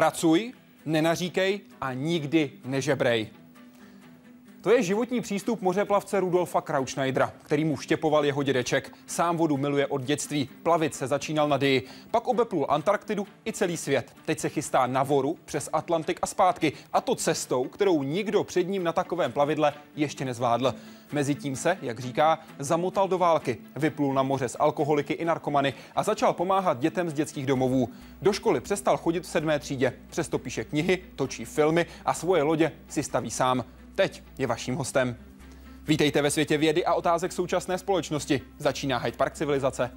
Pracuj, nenaříkej a nikdy nežebrej. To je životní přístup mořeplavce Rudolfa Krautschneidera, který mu štěpoval jeho dědeček. Sám vodu miluje od dětství. Plavit se začínal na Dii, pak obeplul Antarktidu i celý svět. Teď se chystá na voru přes Atlantik a zpátky. A to cestou, kterou nikdo před ním na takovém plavidle ještě nezvládl. Mezitím se, jak říká, zamotal do války, vyplul na moře s alkoholiky i narkomany a začal pomáhat dětem z dětských domovů. Do školy přestal chodit v sedmé třídě, přesto píše knihy, točí filmy a svoje lodě si staví sám. Teď je vaším hostem. Vítejte ve světě vědy a otázek současné společnosti. Začíná Hyde Park civilizace.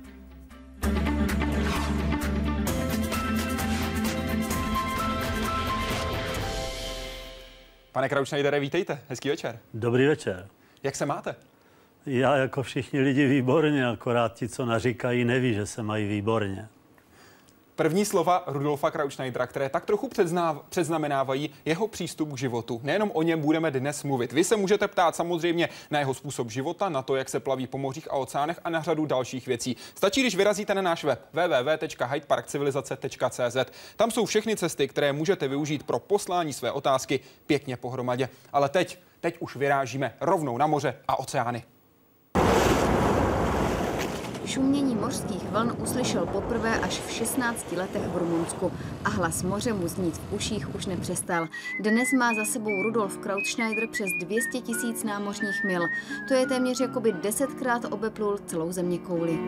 Pane Kraučnejdere, vítejte. Hezký večer. Dobrý večer. Jak se máte? Já jako všichni lidi výborně, akorát ti, co naříkají, neví, že se mají výborně. První slova Rudolfa Krautschneidera, které tak trochu předznamenávají jeho přístup k životu. Nejenom o něm budeme dnes mluvit. Vy se můžete ptát samozřejmě na jeho způsob života, na to, jak se plaví po mořích a oceánech a na řadu dalších věcí. Stačí, když vyrazíte na náš web www.hydeparkcivilizace.cz. Tam jsou všechny cesty, které můžete využít pro poslání své otázky pěkně pohromadě. Ale teď, teď už vyrážíme rovnou na moře a oceány. Šumění mořských vln uslyšel poprvé až v 16 letech v Rumunsku a hlas moře mu znít v uších už nepřestal. Dnes má za sebou Rudolf Krautschneider přes 200 tisíc námořních mil. To je téměř jako by desetkrát obeplul celou země kouli.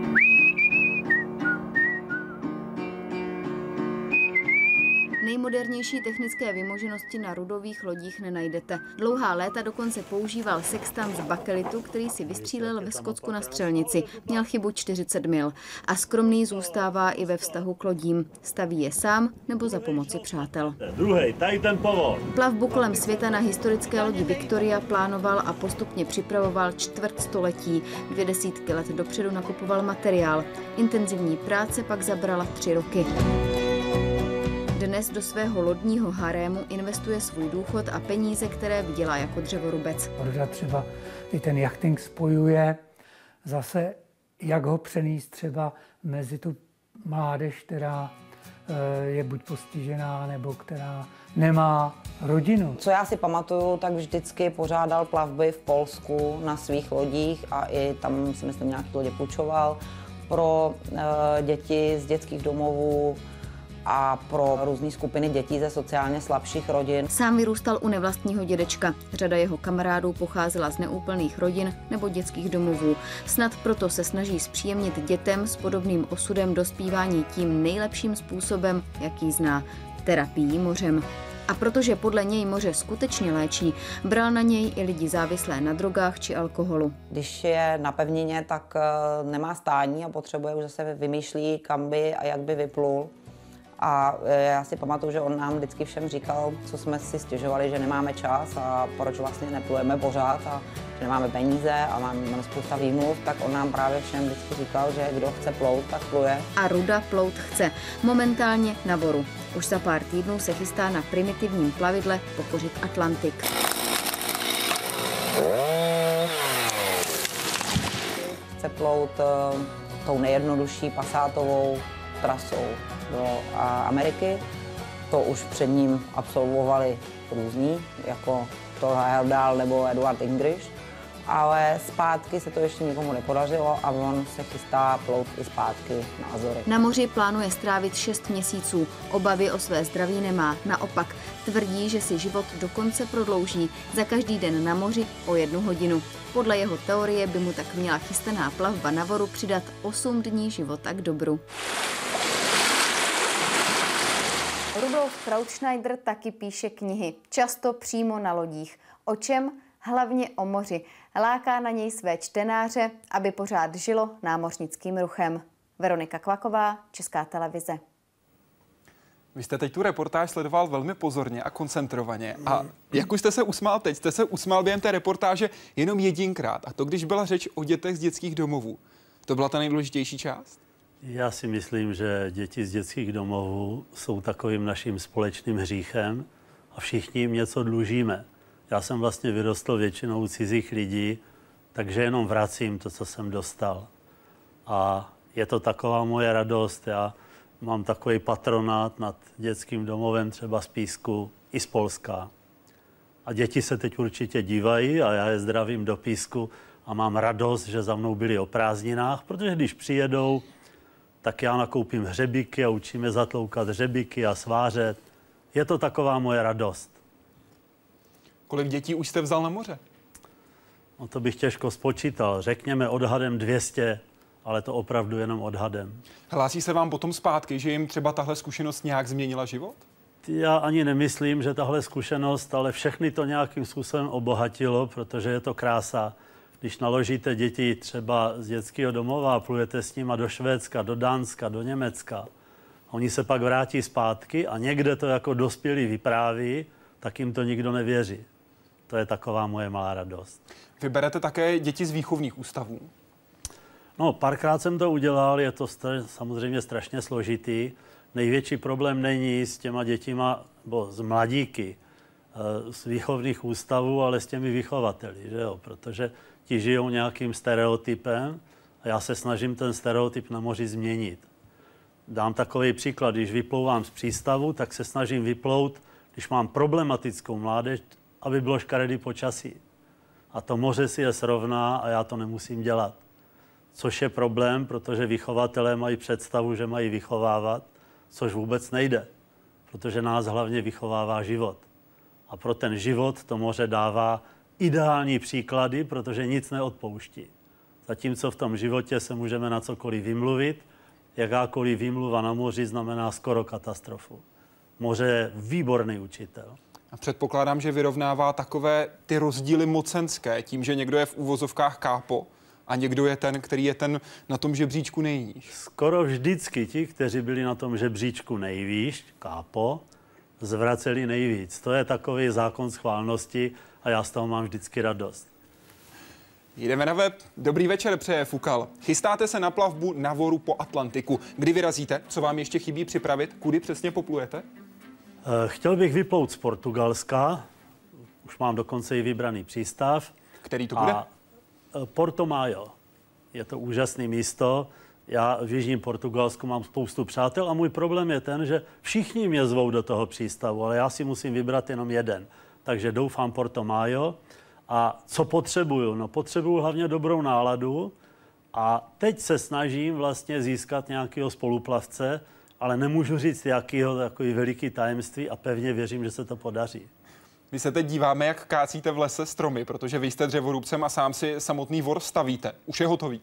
Nejmodernější technické vymoženosti na rudových lodích nenajdete. Dlouhá léta dokonce používal sextant z bakelitu, který si vystřílel ve Skotsku na střelnici. Měl chybu 40 mil. A skromný zůstává i ve vztahu k lodím. Staví je sám nebo za pomoci přátel. Druhý, tady ten povol. Plavbu kolem světa na historické lodi Victoria plánoval a postupně připravoval čtvrt století. Dvě desítky let dopředu nakupoval materiál. Intenzivní práce pak zabrala tři roky. Dnes do svého lodního harému investuje svůj důchod a peníze, které vydělá jako dřevorubec. Roda třeba i ten jachting spojuje zase, jak ho přenést třeba mezi tu mládež, která eh, je buď postižená, nebo která nemá rodinu. Co já si pamatuju, tak vždycky pořádal plavby v Polsku na svých lodích a i tam si myslím nějaký lodě půjčoval pro uh, děti z dětských domovů, a pro různé skupiny dětí ze sociálně slabších rodin. Sám vyrůstal u nevlastního dědečka. Řada jeho kamarádů pocházela z neúplných rodin nebo dětských domovů. Snad proto se snaží zpříjemnit dětem s podobným osudem dospívání tím nejlepším způsobem, jaký zná terapií mořem. A protože podle něj moře skutečně léčí, bral na něj i lidi závislé na drogách či alkoholu. Když je na pevnině, tak eh, nemá stání a potřebuje už zase vymýšlí, kam by a jak by vyplul. A e, já si pamatuju, že on nám vždycky všem říkal, co jsme si stěžovali, že nemáme čas a proč vlastně neplujeme pořád a že nemáme peníze a máme, máme spousta výmluv, tak on nám právě všem vždycky říkal, že kdo chce plout, tak pluje. A Ruda plout chce. Momentálně na voru. Už za pár týdnů se chystá na primitivním plavidle pokořit Atlantik. Chce plout uh, tou nejjednodušší pasátovou trasou do Ameriky. To už před ním absolvovali různí, jako Thor Heyerdahl nebo Eduard English, ale zpátky se to ještě nikomu nepodařilo a on se chystá plout i zpátky na Azory. Na moři plánuje strávit 6 měsíců. Obavy o své zdraví nemá. Naopak tvrdí, že si život dokonce prodlouží za každý den na moři o jednu hodinu. Podle jeho teorie by mu tak měla chystaná plavba na voru přidat 8 dní života k dobru. Rudolf Krautschneider taky píše knihy, často přímo na lodích. O čem? Hlavně o moři. Láká na něj své čtenáře, aby pořád žilo námořnickým ruchem. Veronika Kvaková, Česká televize. Vy jste teď tu reportáž sledoval velmi pozorně a koncentrovaně. A jak už jste se usmál teď? Jste se usmál během té reportáže jenom jedinkrát. A to, když byla řeč o dětech z dětských domovů. To byla ta nejdůležitější část? Já si myslím, že děti z dětských domovů jsou takovým naším společným hříchem a všichni jim něco dlužíme. Já jsem vlastně vyrostl většinou cizích lidí, takže jenom vracím to, co jsem dostal. A je to taková moje radost. Já mám takový patronát nad dětským domovem třeba z Písku i z Polska. A děti se teď určitě dívají a já je zdravím do Písku a mám radost, že za mnou byli o prázdninách, protože když přijedou, tak já nakoupím hřebíky a učíme zatloukat hřebíky a svářet. Je to taková moje radost. Kolik dětí už jste vzal na moře? No to bych těžko spočítal. Řekněme odhadem 200, ale to opravdu jenom odhadem. Hlásí se vám potom zpátky, že jim třeba tahle zkušenost nějak změnila život? Já ani nemyslím, že tahle zkušenost, ale všechny to nějakým způsobem obohatilo, protože je to krása. Když naložíte děti třeba z dětského domova a plujete s nima do Švédska, do Dánska, do Německa, oni se pak vrátí zpátky a někde to jako dospělí vypráví, tak jim to nikdo nevěří. To je taková moje malá radost. Vyberete také děti z výchovných ústavů? No, párkrát jsem to udělal, je to st- samozřejmě strašně složitý. Největší problém není s těma dětima, nebo z mladíky, eh, z výchovných ústavů, ale s těmi vychovateli, že jo? protože ti žijou nějakým stereotypem a já se snažím ten stereotyp na moři změnit. Dám takový příklad, když vyplouvám z přístavu, tak se snažím vyplout, když mám problematickou mládež, aby bylo škaredý počasí. A to moře si je srovná a já to nemusím dělat. Což je problém, protože vychovatelé mají představu, že mají vychovávat, což vůbec nejde, protože nás hlavně vychovává život. A pro ten život to moře dává ideální příklady, protože nic neodpouští. Zatímco v tom životě se můžeme na cokoliv vymluvit, jakákoliv výmluva na moři znamená skoro katastrofu. Moře je výborný učitel. A předpokládám, že vyrovnává takové ty rozdíly mocenské tím, že někdo je v úvozovkách kápo a někdo je ten, který je ten na tom žebříčku nejníž. Skoro vždycky ti, kteří byli na tom žebříčku nejvýš, kápo, zvraceli nejvíc. To je takový zákon schválnosti a já z toho mám vždycky radost. Jdeme na web. Dobrý večer, přeje Fukal. Chystáte se na plavbu na voru po Atlantiku. Kdy vyrazíte? Co vám ještě chybí připravit? Kudy přesně poplujete? Eh, chtěl bych vyplout z Portugalska, už mám dokonce i vybraný přístav. Který to bude? A eh, Porto Mayo. Je to úžasné místo. Já v Jižním Portugalsku mám spoustu přátel a můj problém je ten, že všichni mě zvou do toho přístavu, ale já si musím vybrat jenom jeden. Takže doufám Porto Mayo. A co potřebuju? No potřebuju hlavně dobrou náladu a teď se snažím vlastně získat nějakého spoluplavce, ale nemůžu říct, jakýho takový veliký tajemství a pevně věřím, že se to podaří. My se teď díváme, jak kácíte v lese stromy, protože vy jste dřevorubcem a sám si samotný vor stavíte. Už je hotový?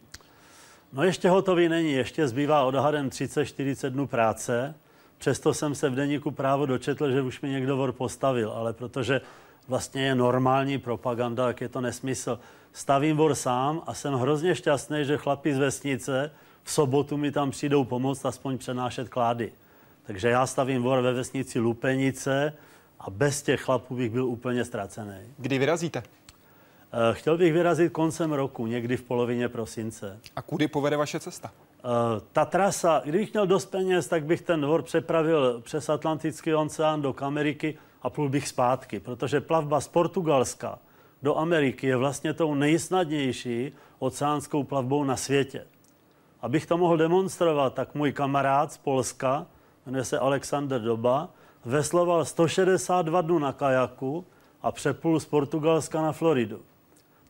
No ještě hotový není, ještě zbývá odhadem 30-40 dnů práce. Přesto jsem se v deníku právo dočetl, že už mi někdo vor postavil, ale protože vlastně je normální propaganda, tak je to nesmysl. Stavím vor sám a jsem hrozně šťastný, že chlapi z vesnice v sobotu mi tam přijdou pomoct aspoň přenášet klády. Takže já stavím vor ve vesnici Lupenice a bez těch chlapů bych byl úplně ztracený. Kdy vyrazíte? Eh, chtěl bych vyrazit koncem roku, někdy v polovině prosince. A kudy povede vaše cesta? Eh, ta trasa, kdybych měl dost peněz, tak bych ten dvor přepravil přes Atlantický oceán do Ameriky a plul bych zpátky, protože plavba z Portugalska do Ameriky je vlastně tou nejsnadnější oceánskou plavbou na světě. Abych to mohl demonstrovat, tak můj kamarád z Polska, jmenuje se Alexander Doba, vesloval 162 dnů na kajaku a přeplul z Portugalska na Floridu.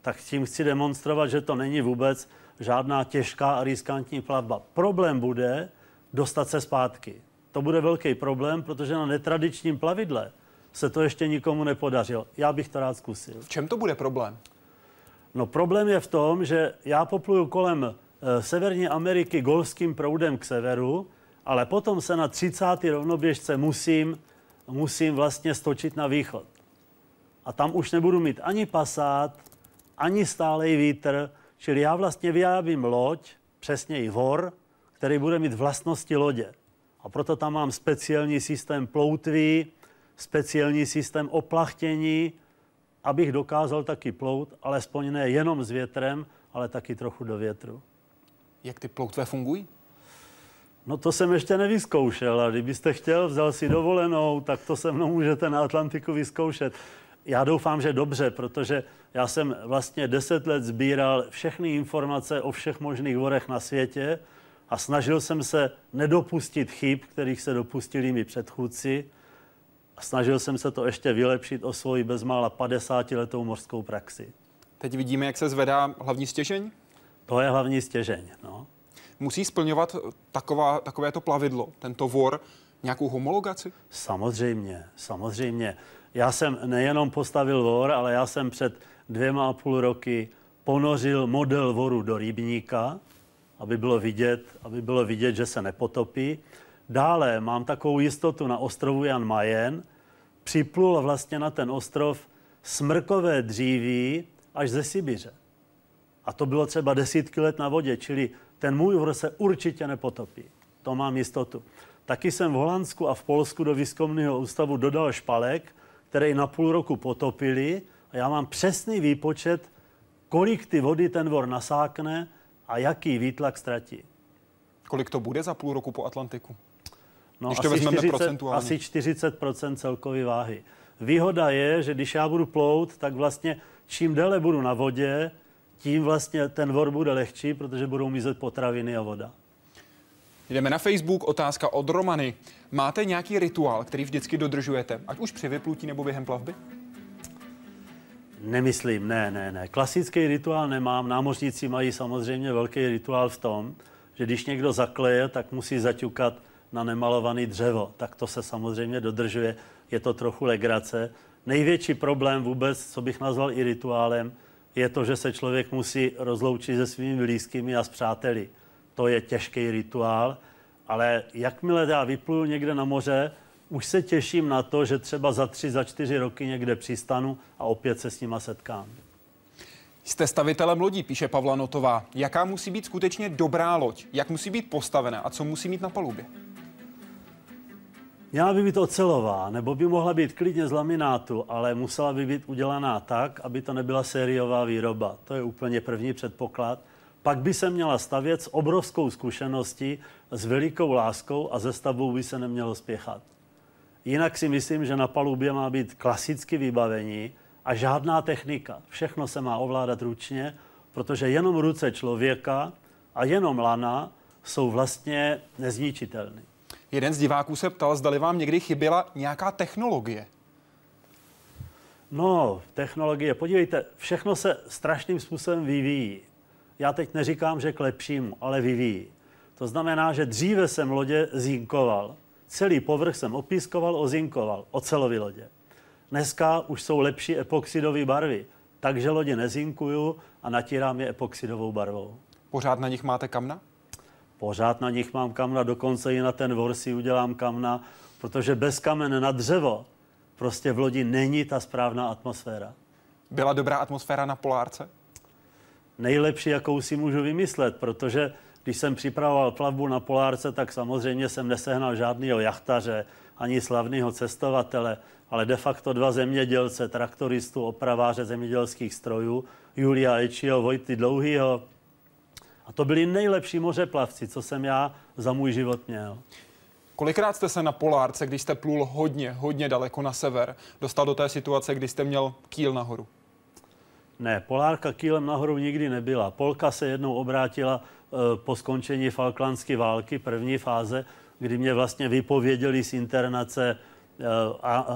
Tak tím chci demonstrovat, že to není vůbec žádná těžká a riskantní plavba. Problém bude dostat se zpátky. To bude velký problém, protože na netradičním plavidle se to ještě nikomu nepodařilo. Já bych to rád zkusil. V čem to bude problém? No problém je v tom, že já popluju kolem e, Severní Ameriky golfským proudem k severu, ale potom se na 30. rovnoběžce musím, musím vlastně stočit na východ. A tam už nebudu mít ani pasát, ani stálej vítr, čili já vlastně vyrábím loď, přesně i vor, který bude mít vlastnosti lodě. A proto tam mám speciální systém ploutví, speciální systém oplachtění, abych dokázal taky plout, alespoň ne jenom s větrem, ale taky trochu do větru. Jak ty ploutve fungují? No to jsem ještě nevyzkoušel a kdybyste chtěl, vzal si dovolenou, tak to se mnou můžete na Atlantiku vyzkoušet. Já doufám, že dobře, protože já jsem vlastně deset let sbíral všechny informace o všech možných vorech na světě a snažil jsem se nedopustit chyb, kterých se dopustili mi předchůdci a snažil jsem se to ještě vylepšit o svoji bezmála 50 letou mořskou praxi. Teď vidíme, jak se zvedá hlavní stěžeň? To je hlavní stěžeň. No. Musí splňovat taková, takovéto plavidlo, tento vor, nějakou homologaci? Samozřejmě, samozřejmě. Já jsem nejenom postavil vor, ale já jsem před dvěma a půl roky ponořil model voru do rybníka, aby bylo vidět, aby bylo vidět, že se nepotopí. Dále mám takovou jistotu na ostrovu Jan Majen. Připlul vlastně na ten ostrov smrkové dříví až ze Sibiře. A to bylo třeba desítky let na vodě, čili ten můj vor se určitě nepotopí. To mám jistotu. Taky jsem v Holandsku a v Polsku do výzkumného ústavu dodal špalek, který na půl roku potopili a já mám přesný výpočet, kolik ty vody ten vor nasákne a jaký výtlak ztratí. Kolik to bude za půl roku po Atlantiku? No, Když to asi vezmeme 40, procentuálně. Asi 40 celkové váhy. Výhoda je, že když já budu plout, tak vlastně čím déle budu na vodě, tím vlastně ten vor bude lehčí, protože budou mizet potraviny a voda. Jdeme na Facebook, otázka od Romany. Máte nějaký rituál, který vždycky dodržujete, ať už při vyplutí nebo během plavby? Nemyslím, ne, ne, ne. Klasický rituál nemám. Námořníci mají samozřejmě velký rituál v tom, že když někdo zakleje, tak musí zaťukat na nemalovaný dřevo. Tak to se samozřejmě dodržuje. Je to trochu legrace. Největší problém vůbec, co bych nazval i rituálem, je to, že se člověk musí rozloučit se svými blízkými a s přáteli. To je těžký rituál, ale jakmile já vypluju někde na moře, už se těším na to, že třeba za tři, za čtyři roky někde přistanu a opět se s nima setkám. Jste stavitelem lodí, píše Pavla Notová. Jaká musí být skutečně dobrá loď? Jak musí být postavená a co musí mít na palubě? Měla by být ocelová, nebo by mohla být klidně z laminátu, ale musela by být udělaná tak, aby to nebyla sériová výroba. To je úplně první předpoklad. Pak by se měla stavět s obrovskou zkušeností, s velikou láskou a ze stavbou by se nemělo spěchat. Jinak si myslím, že na palubě má být klasicky vybavení a žádná technika. Všechno se má ovládat ručně, protože jenom ruce člověka a jenom lana jsou vlastně nezničitelné. Jeden z diváků se ptal, zdali vám někdy chyběla nějaká technologie. No, technologie, podívejte, všechno se strašným způsobem vyvíjí. Já teď neříkám, že k lepšímu, ale vyvíjí. To znamená, že dříve jsem lodě zinkoval. Celý povrch jsem opískoval, ozinkoval, ocelový lodě. Dneska už jsou lepší epoxidové barvy, takže lodě nezinkuju a natírám je epoxidovou barvou. Pořád na nich máte kamna? Pořád na nich mám kamna, dokonce i na ten vor si udělám kamna, protože bez kamen na dřevo prostě v lodi není ta správná atmosféra. Byla dobrá atmosféra na Polárce? Nejlepší, jakou si můžu vymyslet, protože když jsem připravoval plavbu na Polárce, tak samozřejmě jsem nesehnal žádného jachtaře, ani slavného cestovatele, ale de facto dva zemědělce, traktoristu, opraváře zemědělských strojů, Julia Ečího, Vojty Dlouhýho, a to byli nejlepší mořeplavci, co jsem já za můj život měl. Kolikrát jste se na Polárce, když jste plul hodně, hodně daleko na sever, dostal do té situace, kdy jste měl kýl nahoru? Ne, Polárka kýlem nahoru nikdy nebyla. Polka se jednou obrátila e, po skončení Falklandské války, první fáze, kdy mě vlastně vypověděli z internace e,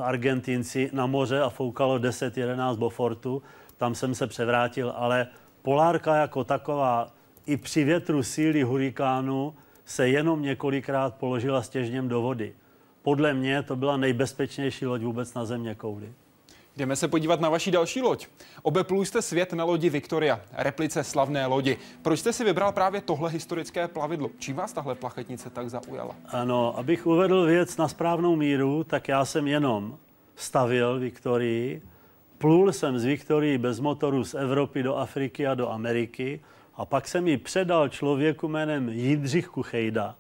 Argentinci na moře a foukalo 10-11 Bofortu. Tam jsem se převrátil, ale Polárka jako taková i při větru síly hurikánu se jenom několikrát položila stěžněm do vody. Podle mě to byla nejbezpečnější loď vůbec na země kouli. Jdeme se podívat na vaši další loď. Obeplul jste svět na lodi Victoria, replice slavné lodi. Proč jste si vybral právě tohle historické plavidlo? Čím vás tahle plachetnice tak zaujala? Ano, abych uvedl věc na správnou míru, tak já jsem jenom stavil Viktorii, plul jsem z Viktorii bez motoru z Evropy do Afriky a do Ameriky a pak jsem ji předal člověku jménem Jindřich Kuchejda.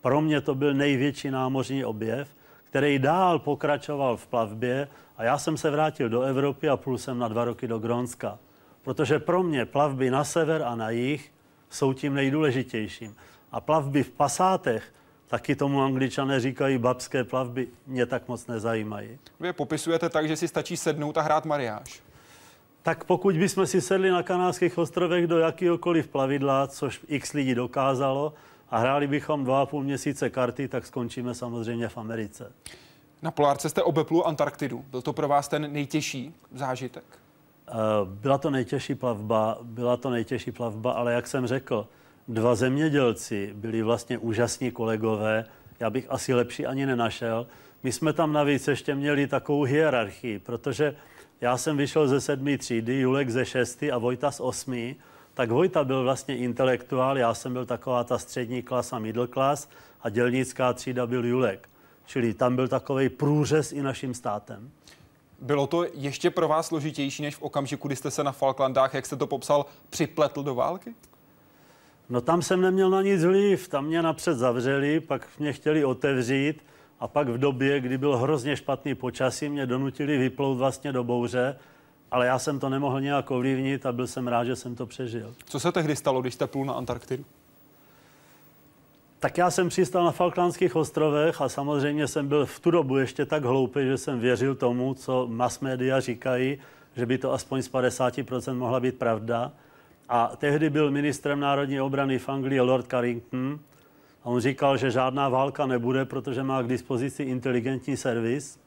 Pro mě to byl největší námořní objev, který dál pokračoval v plavbě a já jsem se vrátil do Evropy a plul jsem na dva roky do Grónska. Protože pro mě plavby na sever a na jih jsou tím nejdůležitějším. A plavby v pasátech, taky tomu angličané říkají babské plavby, mě tak moc nezajímají. Vy je popisujete tak, že si stačí sednout a hrát mariáž tak pokud bychom si sedli na kanálských ostrovech do jakýhokoliv plavidla, což x lidí dokázalo, a hráli bychom dva a půl měsíce karty, tak skončíme samozřejmě v Americe. Na polárce jste obeplul Antarktidu. Byl to pro vás ten nejtěžší zážitek? Eh, byla to nejtěžší plavba, byla to nejtěžší plavba, ale jak jsem řekl, dva zemědělci byli vlastně úžasní kolegové, já bych asi lepší ani nenašel. My jsme tam navíc ještě měli takovou hierarchii, protože já jsem vyšel ze sedmé třídy, Julek ze šesté a Vojta z osmý, tak Vojta byl vlastně intelektuál, já jsem byl taková ta střední klasa, middle class a dělnická třída byl Julek. Čili tam byl takový průřez i naším státem. Bylo to ještě pro vás složitější, než v okamžiku, kdy jste se na Falklandách, jak jste to popsal, připletl do války? No tam jsem neměl na nic vliv, tam mě napřed zavřeli, pak mě chtěli otevřít a pak v době, kdy byl hrozně špatný počasí, mě donutili vyplout vlastně do bouře, ale já jsem to nemohl nějak ovlivnit a byl jsem rád, že jsem to přežil. Co se tehdy stalo, když jste plul na Antarktidu? Tak já jsem přistal na Falklandských ostrovech a samozřejmě jsem byl v tu dobu ještě tak hloupý, že jsem věřil tomu, co mass media říkají, že by to aspoň z 50% mohla být pravda. A tehdy byl ministrem národní obrany v Anglii Lord Carrington a on říkal, že žádná válka nebude, protože má k dispozici inteligentní servis.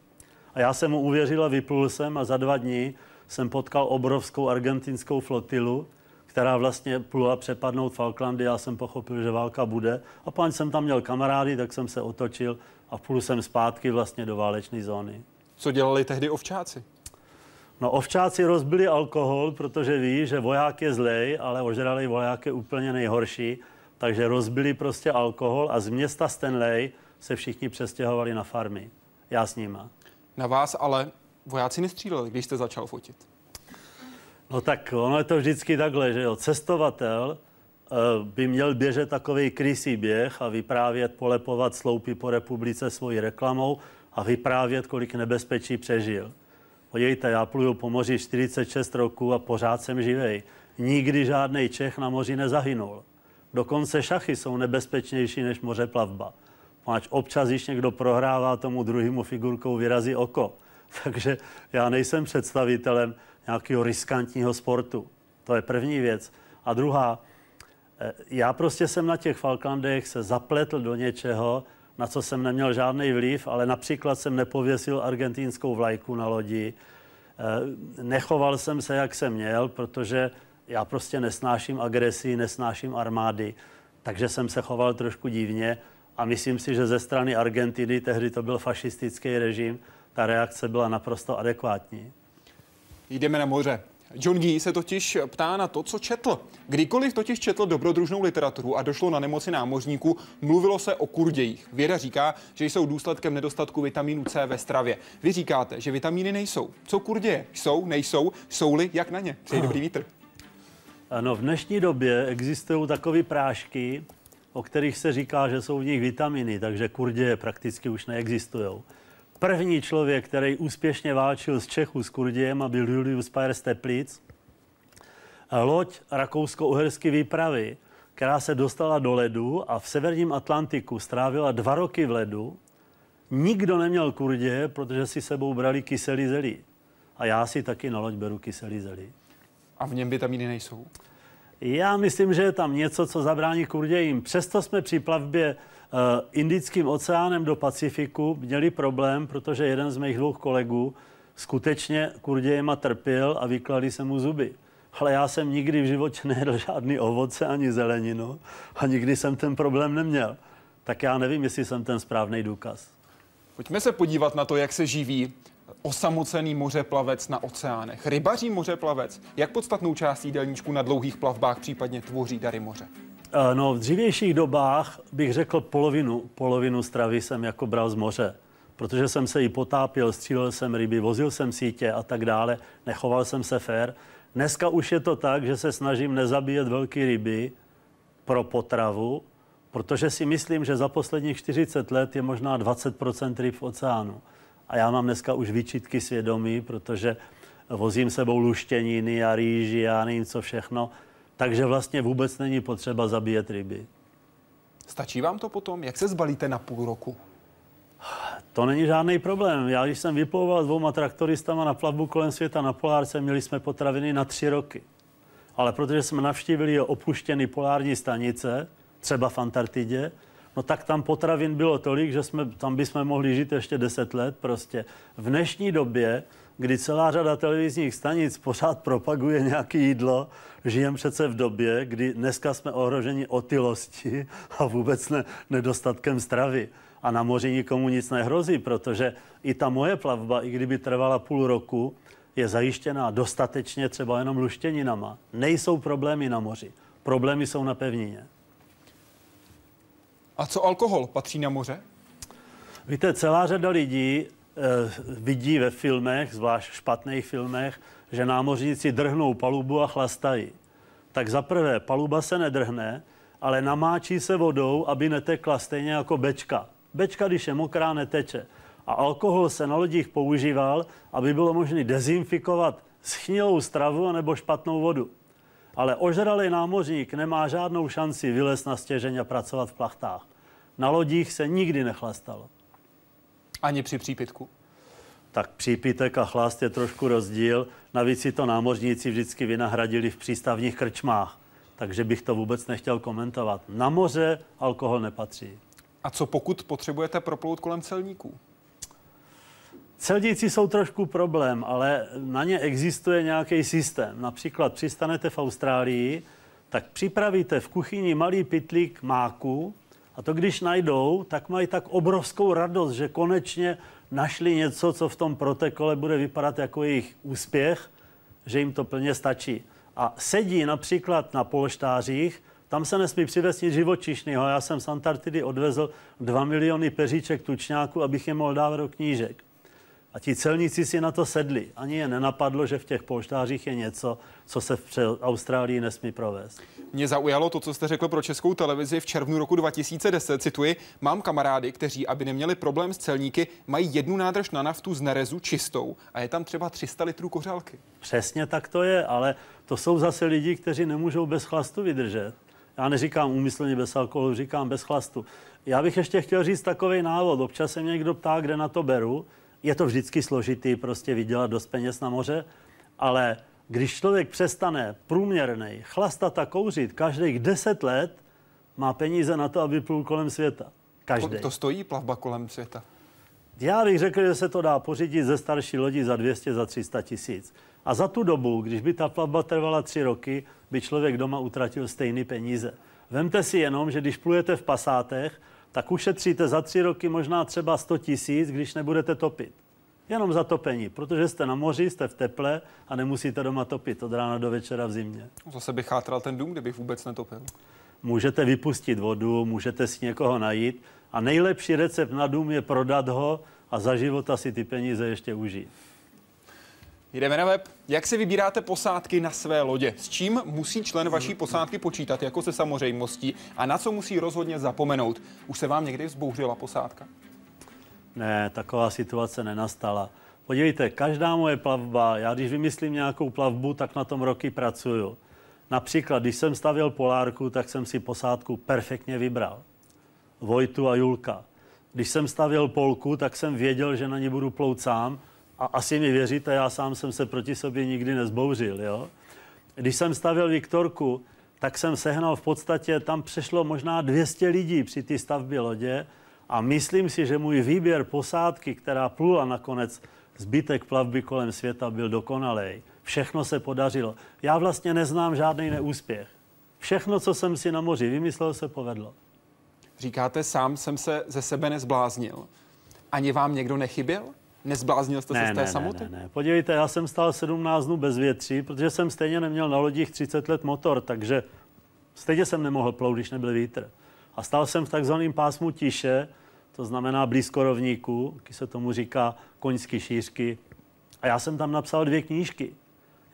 A já jsem mu uvěřil a vyplul jsem a za dva dny jsem potkal obrovskou argentinskou flotilu, která vlastně plula přepadnout Falklandy. Já jsem pochopil, že válka bude. A pak jsem tam měl kamarády, tak jsem se otočil a plul jsem zpátky vlastně do válečné zóny. Co dělali tehdy ovčáci? No ovčáci rozbili alkohol, protože ví, že voják je zlej, ale ožralý voják je úplně nejhorší. Takže rozbili prostě alkohol a z města Stanley se všichni přestěhovali na farmy. Já s nima. Na vás ale vojáci nestříleli, když jste začal fotit. No tak ono je to vždycky takhle, že jo. Cestovatel uh, by měl běžet takový krysý běh a vyprávět, polepovat sloupy po republice svojí reklamou a vyprávět, kolik nebezpečí přežil. Podívejte, já pluju po moři 46 roku a pořád jsem živej. Nikdy žádný Čech na moři nezahynul. Dokonce šachy jsou nebezpečnější než moře plavba. Páč občas, když někdo prohrává tomu druhému figurkou, vyrazí oko. Takže já nejsem představitelem nějakého riskantního sportu. To je první věc. A druhá, eh, já prostě jsem na těch Falklandech se zapletl do něčeho, na co jsem neměl žádný vliv, ale například jsem nepověsil argentínskou vlajku na lodi, eh, nechoval jsem se, jak jsem měl, protože já prostě nesnáším agresi, nesnáším armády, takže jsem se choval trošku divně a myslím si, že ze strany Argentiny, tehdy to byl fašistický režim, ta reakce byla naprosto adekvátní. Jdeme na moře. John Gee se totiž ptá na to, co četl. Kdykoliv totiž četl dobrodružnou literaturu a došlo na nemoci námořníků, mluvilo se o kurdějích. Věda říká, že jsou důsledkem nedostatku vitamínu C ve stravě. Vy říkáte, že vitamíny nejsou. Co kurděje? Jsou, nejsou, jsou-li, jak na ně? Přeji dobrý vítr. Ano, v dnešní době existují takové prášky, o kterých se říká, že jsou v nich vitaminy, takže kurděje prakticky už neexistují. První člověk, který úspěšně válčil z Čechu s Kurdějem a byl Julius Payer z Teplic, loď rakousko-uherské výpravy, která se dostala do ledu a v severním Atlantiku strávila dva roky v ledu. Nikdo neměl kurdě, protože si sebou brali kyselý zelí. A já si taky na loď beru kyselý zelí. A v něm vitamíny nejsou? Já myslím, že je tam něco, co zabrání kurdějím. Přesto jsme při plavbě Indickým oceánem do Pacifiku měli problém, protože jeden z mých dvou kolegů skutečně kurdějema trpěl a vyklali se mu zuby. Ale já jsem nikdy v životě nejedl žádný ovoce ani zeleninu a nikdy jsem ten problém neměl. Tak já nevím, jestli jsem ten správný důkaz. Pojďme se podívat na to, jak se živí osamocený mořeplavec na oceánech. Rybaří mořeplavec, jak podstatnou část jídelníčku na dlouhých plavbách případně tvoří dary moře? Eh, no, v dřívějších dobách bych řekl polovinu, polovinu stravy jsem jako bral z moře, protože jsem se i potápil, střílel jsem ryby, vozil jsem sítě a tak dále, nechoval jsem se fér. Dneska už je to tak, že se snažím nezabíjet velké ryby pro potravu, protože si myslím, že za posledních 40 let je možná 20% ryb v oceánu. A já mám dneska už výčitky svědomí, protože vozím sebou luštěniny a rýži a nevím co všechno. Takže vlastně vůbec není potřeba zabíjet ryby. Stačí vám to potom? Jak se zbalíte na půl roku? To není žádný problém. Já, když jsem vyplouval dvouma traktoristama na plavbu kolem světa na Polárce, měli jsme potraviny na tři roky. Ale protože jsme navštívili opuštěné polární stanice, třeba v Antarktidě, no tak tam potravin bylo tolik, že jsme, tam bychom mohli žít ještě 10 let prostě. V dnešní době, kdy celá řada televizních stanic pořád propaguje nějaké jídlo, žijeme přece v době, kdy dneska jsme ohroženi otylosti a vůbec ne, nedostatkem stravy. A na moři nikomu nic nehrozí, protože i ta moje plavba, i kdyby trvala půl roku, je zajištěná dostatečně třeba jenom luštěninama. Nejsou problémy na moři. Problémy jsou na pevnině. A co alkohol patří na moře? Víte, celá řada lidí vidí ve filmech, zvlášť špatných filmech, že námořníci drhnou palubu a chlastají. Tak za prvé, paluba se nedrhne, ale namáčí se vodou, aby netekla stejně jako bečka. Bečka, když je mokrá, neteče. A alkohol se na lodích používal, aby bylo možné dezinfikovat schnilou stravu nebo špatnou vodu. Ale ožralý námořník nemá žádnou šanci vylézt na stěžeň a pracovat v plachtách. Na lodích se nikdy nechlastalo. Ani při přípitku? Tak přípitek a chlast je trošku rozdíl. Navíc si to námořníci vždycky vynahradili v přístavních krčmách. Takže bych to vůbec nechtěl komentovat. Na moře alkohol nepatří. A co pokud potřebujete proplout kolem celníků? Celníci jsou trošku problém, ale na ně existuje nějaký systém. Například přistanete v Austrálii, tak připravíte v kuchyni malý pitlík máku a to když najdou, tak mají tak obrovskou radost, že konečně našli něco, co v tom protokole bude vypadat jako jejich úspěch, že jim to plně stačí. A sedí například na polštářích, tam se nesmí přivést nic živočišného. Já jsem z Antarktidy odvezl 2 miliony peříček tučňáků, abych je mohl dávat do knížek. A ti celníci si na to sedli. Ani je nenapadlo, že v těch polštářích je něco, co se v Austrálii nesmí provést. Mě zaujalo to, co jste řekl pro českou televizi v červnu roku 2010. Cituji, mám kamarády, kteří, aby neměli problém s celníky, mají jednu nádrž na naftu z nerezu čistou a je tam třeba 300 litrů kořálky. Přesně tak to je, ale to jsou zase lidi, kteří nemůžou bez chlastu vydržet. Já neříkám úmyslně bez alkoholu, říkám bez chlastu. Já bych ještě chtěl říct takový návod. Občas se mě někdo ptá, kde na to beru. Je to vždycky složitý prostě vydělat dost peněz na moře, ale když člověk přestane průměrný chlastat a kouřit každých 10 let, má peníze na to, aby plul kolem světa. Každý. To stojí plavba kolem světa? Já bych řekl, že se to dá pořídit ze starší lodi za 200, za 300 tisíc. A za tu dobu, když by ta plavba trvala tři roky, by člověk doma utratil stejné peníze. Vemte si jenom, že když plujete v pasátech, tak ušetříte za tři roky možná třeba 100 tisíc, když nebudete topit. Jenom za topení, protože jste na moři, jste v teple a nemusíte doma topit od rána do večera v zimě. Zase bych chátral ten dům, kdybych vůbec netopil. Můžete vypustit vodu, můžete si někoho najít a nejlepší recept na dům je prodat ho a za života si ty peníze ještě užít. Jdeme na web. Jak si vybíráte posádky na své lodě? S čím musí člen vaší posádky počítat jako se samozřejmostí a na co musí rozhodně zapomenout? Už se vám někdy vzbouřila posádka? Ne, taková situace nenastala. Podívejte, každá moje plavba, já když vymyslím nějakou plavbu, tak na tom roky pracuju. Například, když jsem stavěl polárku, tak jsem si posádku perfektně vybral. Vojtu a Julka. Když jsem stavěl polku, tak jsem věděl, že na ní budu plout sám a asi mi věříte, já sám jsem se proti sobě nikdy nezbouřil. Jo? Když jsem stavěl Viktorku, tak jsem sehnal v podstatě, tam přešlo možná 200 lidí při té stavbě lodě a myslím si, že můj výběr posádky, která plula nakonec zbytek plavby kolem světa, byl dokonalý. Všechno se podařilo. Já vlastně neznám žádný neúspěch. Všechno, co jsem si na moři vymyslel, se povedlo. Říkáte, sám jsem se ze sebe nezbláznil. Ani vám někdo nechyběl? Nezbláznil jste ne, se z té ne, samoty? Ne, ne, Podívejte, já jsem stál 17 dnů bez větří, protože jsem stejně neměl na lodích 30 let motor, takže stejně jsem nemohl plout, když nebyl vítr. A stál jsem v takzvaném pásmu tiše, to znamená blízko rovníku, když se tomu říká koňský šířky. A já jsem tam napsal dvě knížky.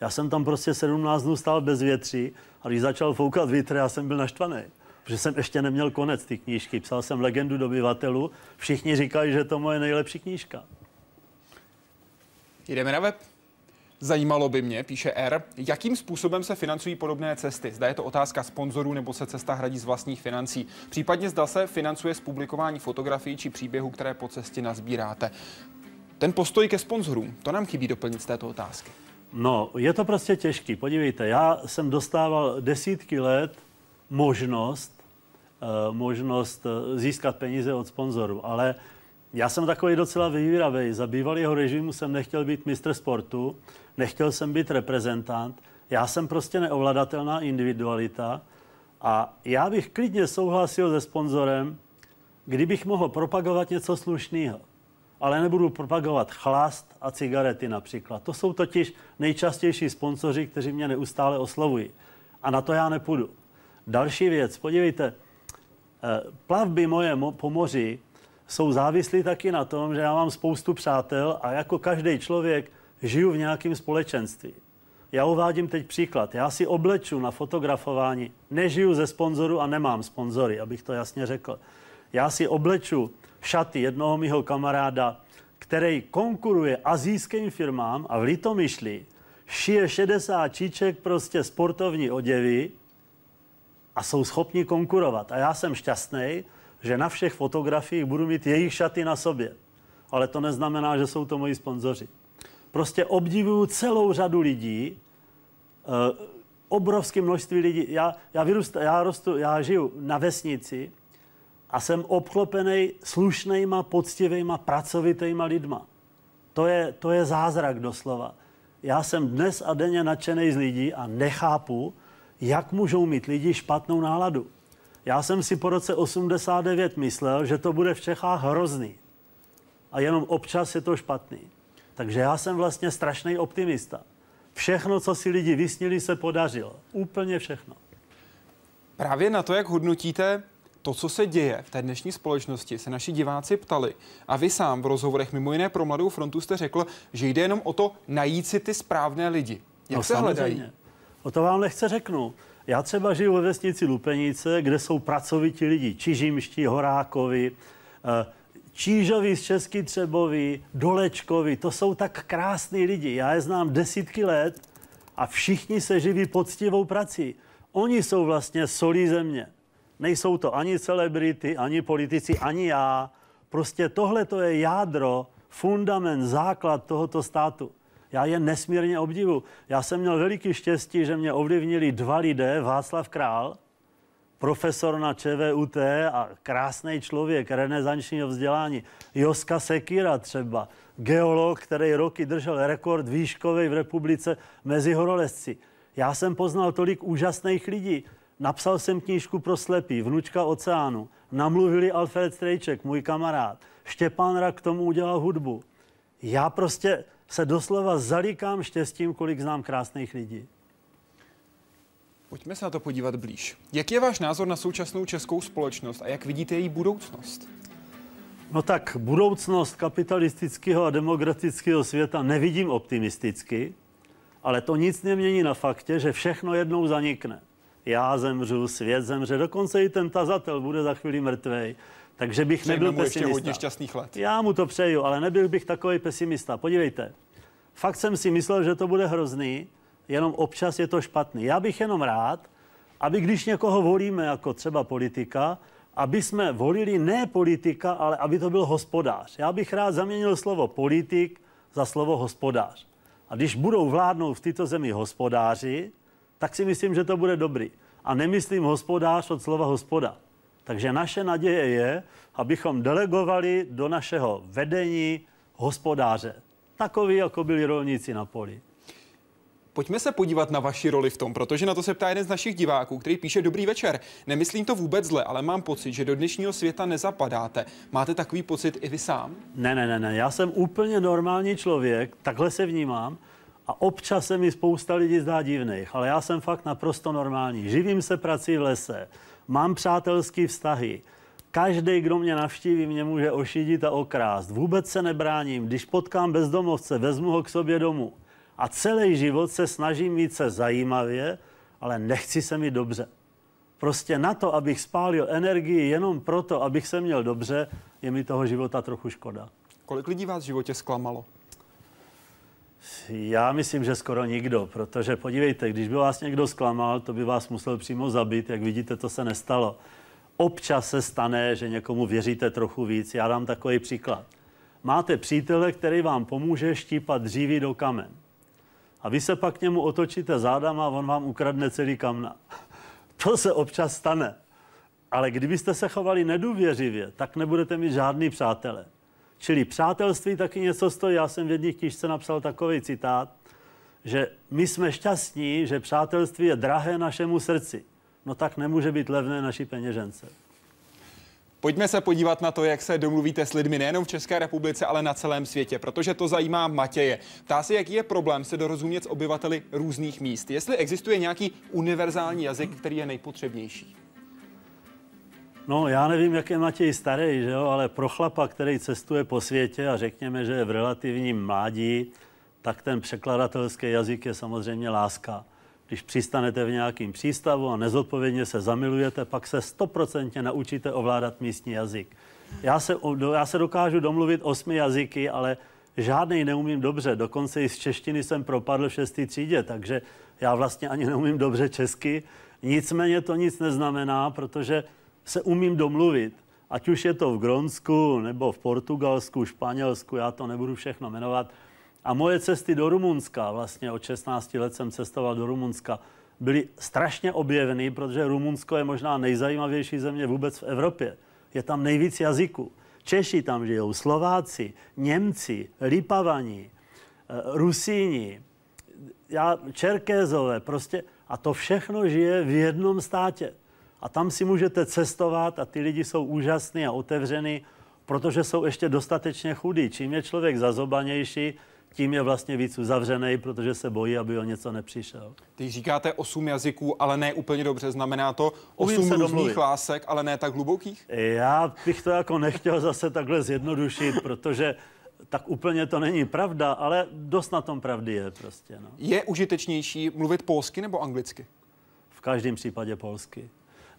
Já jsem tam prostě 17 dnů stál bez větří a když začal foukat vítr, já jsem byl naštvaný protože jsem ještě neměl konec ty knížky. Psal jsem legendu dobyvatelů. Všichni říkají, že to moje nejlepší knížka. Jdeme na web. Zajímalo by mě, píše R, jakým způsobem se financují podobné cesty. Zda je to otázka sponzorů nebo se cesta hradí z vlastních financí. Případně zda se financuje z publikování fotografií či příběhů, které po cestě nazbíráte. Ten postoj ke sponzorům, to nám chybí doplnit z této otázky. No, je to prostě těžký. Podívejte, já jsem dostával desítky let možnost možnost získat peníze od sponzorů. Ale já jsem takový docela vyvíravý. Za bývalého režimu jsem nechtěl být mistr sportu, nechtěl jsem být reprezentant. Já jsem prostě neovladatelná individualita a já bych klidně souhlasil se sponzorem, kdybych mohl propagovat něco slušného. Ale nebudu propagovat chlast a cigarety například. To jsou totiž nejčastější sponzoři, kteří mě neustále oslovují. A na to já nepůjdu. Další věc, podívejte, eh, plavby moje po moři jsou závislí taky na tom, že já mám spoustu přátel a jako každý člověk žiju v nějakém společenství. Já uvádím teď příklad. Já si obleču na fotografování, nežiju ze sponzoru a nemám sponzory, abych to jasně řekl. Já si obleču šaty jednoho mého kamaráda, který konkuruje azijským firmám a v Litomyšli šije 60 číček prostě sportovní oděvy a jsou schopni konkurovat. A já jsem šťastný, že na všech fotografiích budu mít jejich šaty na sobě. Ale to neznamená, že jsou to moji sponzoři. Prostě obdivuju celou řadu lidí, eh, obrovské množství lidí. Já, já, vyrůst, já, rostu, já žiju na vesnici a jsem obklopený slušnýma, poctivýma, pracovitýma lidma. To je, to je zázrak doslova. Já jsem dnes a denně nadšený z lidí a nechápu, jak můžou mít lidi špatnou náladu. Já jsem si po roce 89 myslel, že to bude v Čechách hrozný. A jenom občas je to špatný. Takže já jsem vlastně strašný optimista. Všechno, co si lidi vysnili, se podařilo. Úplně všechno. Právě na to, jak hodnotíte to, co se děje v té dnešní společnosti, se naši diváci ptali. A vy sám v rozhovorech mimo jiné pro Mladou frontu jste řekl, že jde jenom o to najít si ty správné lidi. Jak no, se samozřejmě. hledají? O to vám nechce řeknu. Já třeba žiju ve vesnici Lupenice, kde jsou pracovití lidi, Čižimští, Horákovi, eh, Čížovi z Český Třebovi, Dolečkovi, to jsou tak krásní lidi. Já je znám desítky let a všichni se živí poctivou prací. Oni jsou vlastně solí země. Nejsou to ani celebrity, ani politici, ani já. Prostě tohle to je jádro, fundament, základ tohoto státu. Já je nesmírně obdivu. Já jsem měl veliký štěstí, že mě ovlivnili dva lidé, Václav Král, profesor na ČVUT a krásný člověk renesančního vzdělání. Joska Sekira třeba, geolog, který roky držel rekord výškový v republice mezi horolezci. Já jsem poznal tolik úžasných lidí. Napsal jsem knížku pro slepý, Vnučka oceánu. Namluvili Alfred Strejček, můj kamarád. Štěpán Rak k tomu udělal hudbu. Já prostě se doslova zalíkám štěstím, kolik znám krásných lidí. Pojďme se na to podívat blíž. Jak je váš názor na současnou českou společnost a jak vidíte její budoucnost? No tak budoucnost kapitalistického a demokratického světa nevidím optimisticky, ale to nic nemění na faktě, že všechno jednou zanikne. Já zemřu, svět zemře, dokonce i ten tazatel bude za chvíli mrtvej. Takže bych Přejme nebyl mu pesimista. ještě hodně šťastných let. Já mu to přeju, ale nebyl bych takový pesimista. Podívejte, fakt jsem si myslel, že to bude hrozný, jenom občas je to špatný. Já bych jenom rád, aby když někoho volíme jako třeba politika, aby jsme volili ne politika, ale aby to byl hospodář. Já bych rád zaměnil slovo politik za slovo hospodář. A když budou vládnout v této zemi hospodáři, tak si myslím, že to bude dobrý. A nemyslím hospodář od slova hospoda. Takže naše naděje je, abychom delegovali do našeho vedení hospodáře. Takový, jako byli rolníci na poli. Pojďme se podívat na vaši roli v tom, protože na to se ptá jeden z našich diváků, který píše Dobrý večer. Nemyslím to vůbec zle, ale mám pocit, že do dnešního světa nezapadáte. Máte takový pocit i vy sám? Ne, ne, ne, ne. Já jsem úplně normální člověk, takhle se vnímám. A občas se mi spousta lidí zdá divných, ale já jsem fakt naprosto normální. Živím se prací v lese, mám přátelské vztahy, Každý, kdo mě navštíví, mě může ošidit a okrást. Vůbec se nebráním. Když potkám bezdomovce, vezmu ho k sobě domů. A celý život se snažím mít se zajímavě, ale nechci se mi dobře. Prostě na to, abych spálil energii jenom proto, abych se měl dobře, je mi toho života trochu škoda. Kolik lidí vás v životě zklamalo? Já myslím, že skoro nikdo, protože podívejte, když by vás někdo zklamal, to by vás musel přímo zabít. Jak vidíte, to se nestalo. Občas se stane, že někomu věříte trochu víc. Já dám takový příklad. Máte přítele, který vám pomůže štípat dříví do kamen. A vy se pak k němu otočíte zádama a on vám ukradne celý kamna. To se občas stane. Ale kdybyste se chovali nedůvěřivě, tak nebudete mít žádný přátele. Čili přátelství taky něco stojí. Já jsem v jedné knižce napsal takový citát, že my jsme šťastní, že přátelství je drahé našemu srdci. No tak nemůže být levné naší peněžence. Pojďme se podívat na to, jak se domluvíte s lidmi nejenom v České republice, ale na celém světě, protože to zajímá Matěje. Ptá se, jaký je problém se dorozumět s obyvateli různých míst. Jestli existuje nějaký univerzální jazyk, který je nejpotřebnější. No, já nevím, jak je Matěj starý, že jo, ale pro chlapa, který cestuje po světě a řekněme, že je v relativním mládí, tak ten překladatelský jazyk je samozřejmě láska. Když přistanete v nějakém přístavu a nezodpovědně se zamilujete, pak se stoprocentně naučíte ovládat místní jazyk. Já se, já se dokážu domluvit osmi jazyky, ale žádný neumím dobře. Dokonce i z češtiny jsem propadl v šestý třídě, takže já vlastně ani neumím dobře česky. Nicméně to nic neznamená, protože se umím domluvit. Ať už je to v Gronsku, nebo v Portugalsku, Španělsku, já to nebudu všechno jmenovat. A moje cesty do Rumunska, vlastně od 16 let jsem cestoval do Rumunska, byly strašně objeveny, protože Rumunsko je možná nejzajímavější země vůbec v Evropě. Je tam nejvíc jazyků. Češi tam žijou, Slováci, Němci, Lipavani, eh, Rusíni, já, Čerkézové, prostě a to všechno žije v jednom státě. A tam si můžete cestovat a ty lidi jsou úžasní a otevřený, protože jsou ještě dostatečně chudí. Čím je člověk zazobanější, tím je vlastně víc uzavřený, protože se bojí, aby o něco nepřišel. Ty říkáte osm jazyků, ale ne úplně dobře. Znamená to osm různých lásek, ale ne tak hlubokých? Já bych to jako nechtěl zase takhle zjednodušit, protože tak úplně to není pravda, ale dost na tom pravdy je prostě. No. Je užitečnější mluvit polsky nebo anglicky? V každém případě polsky.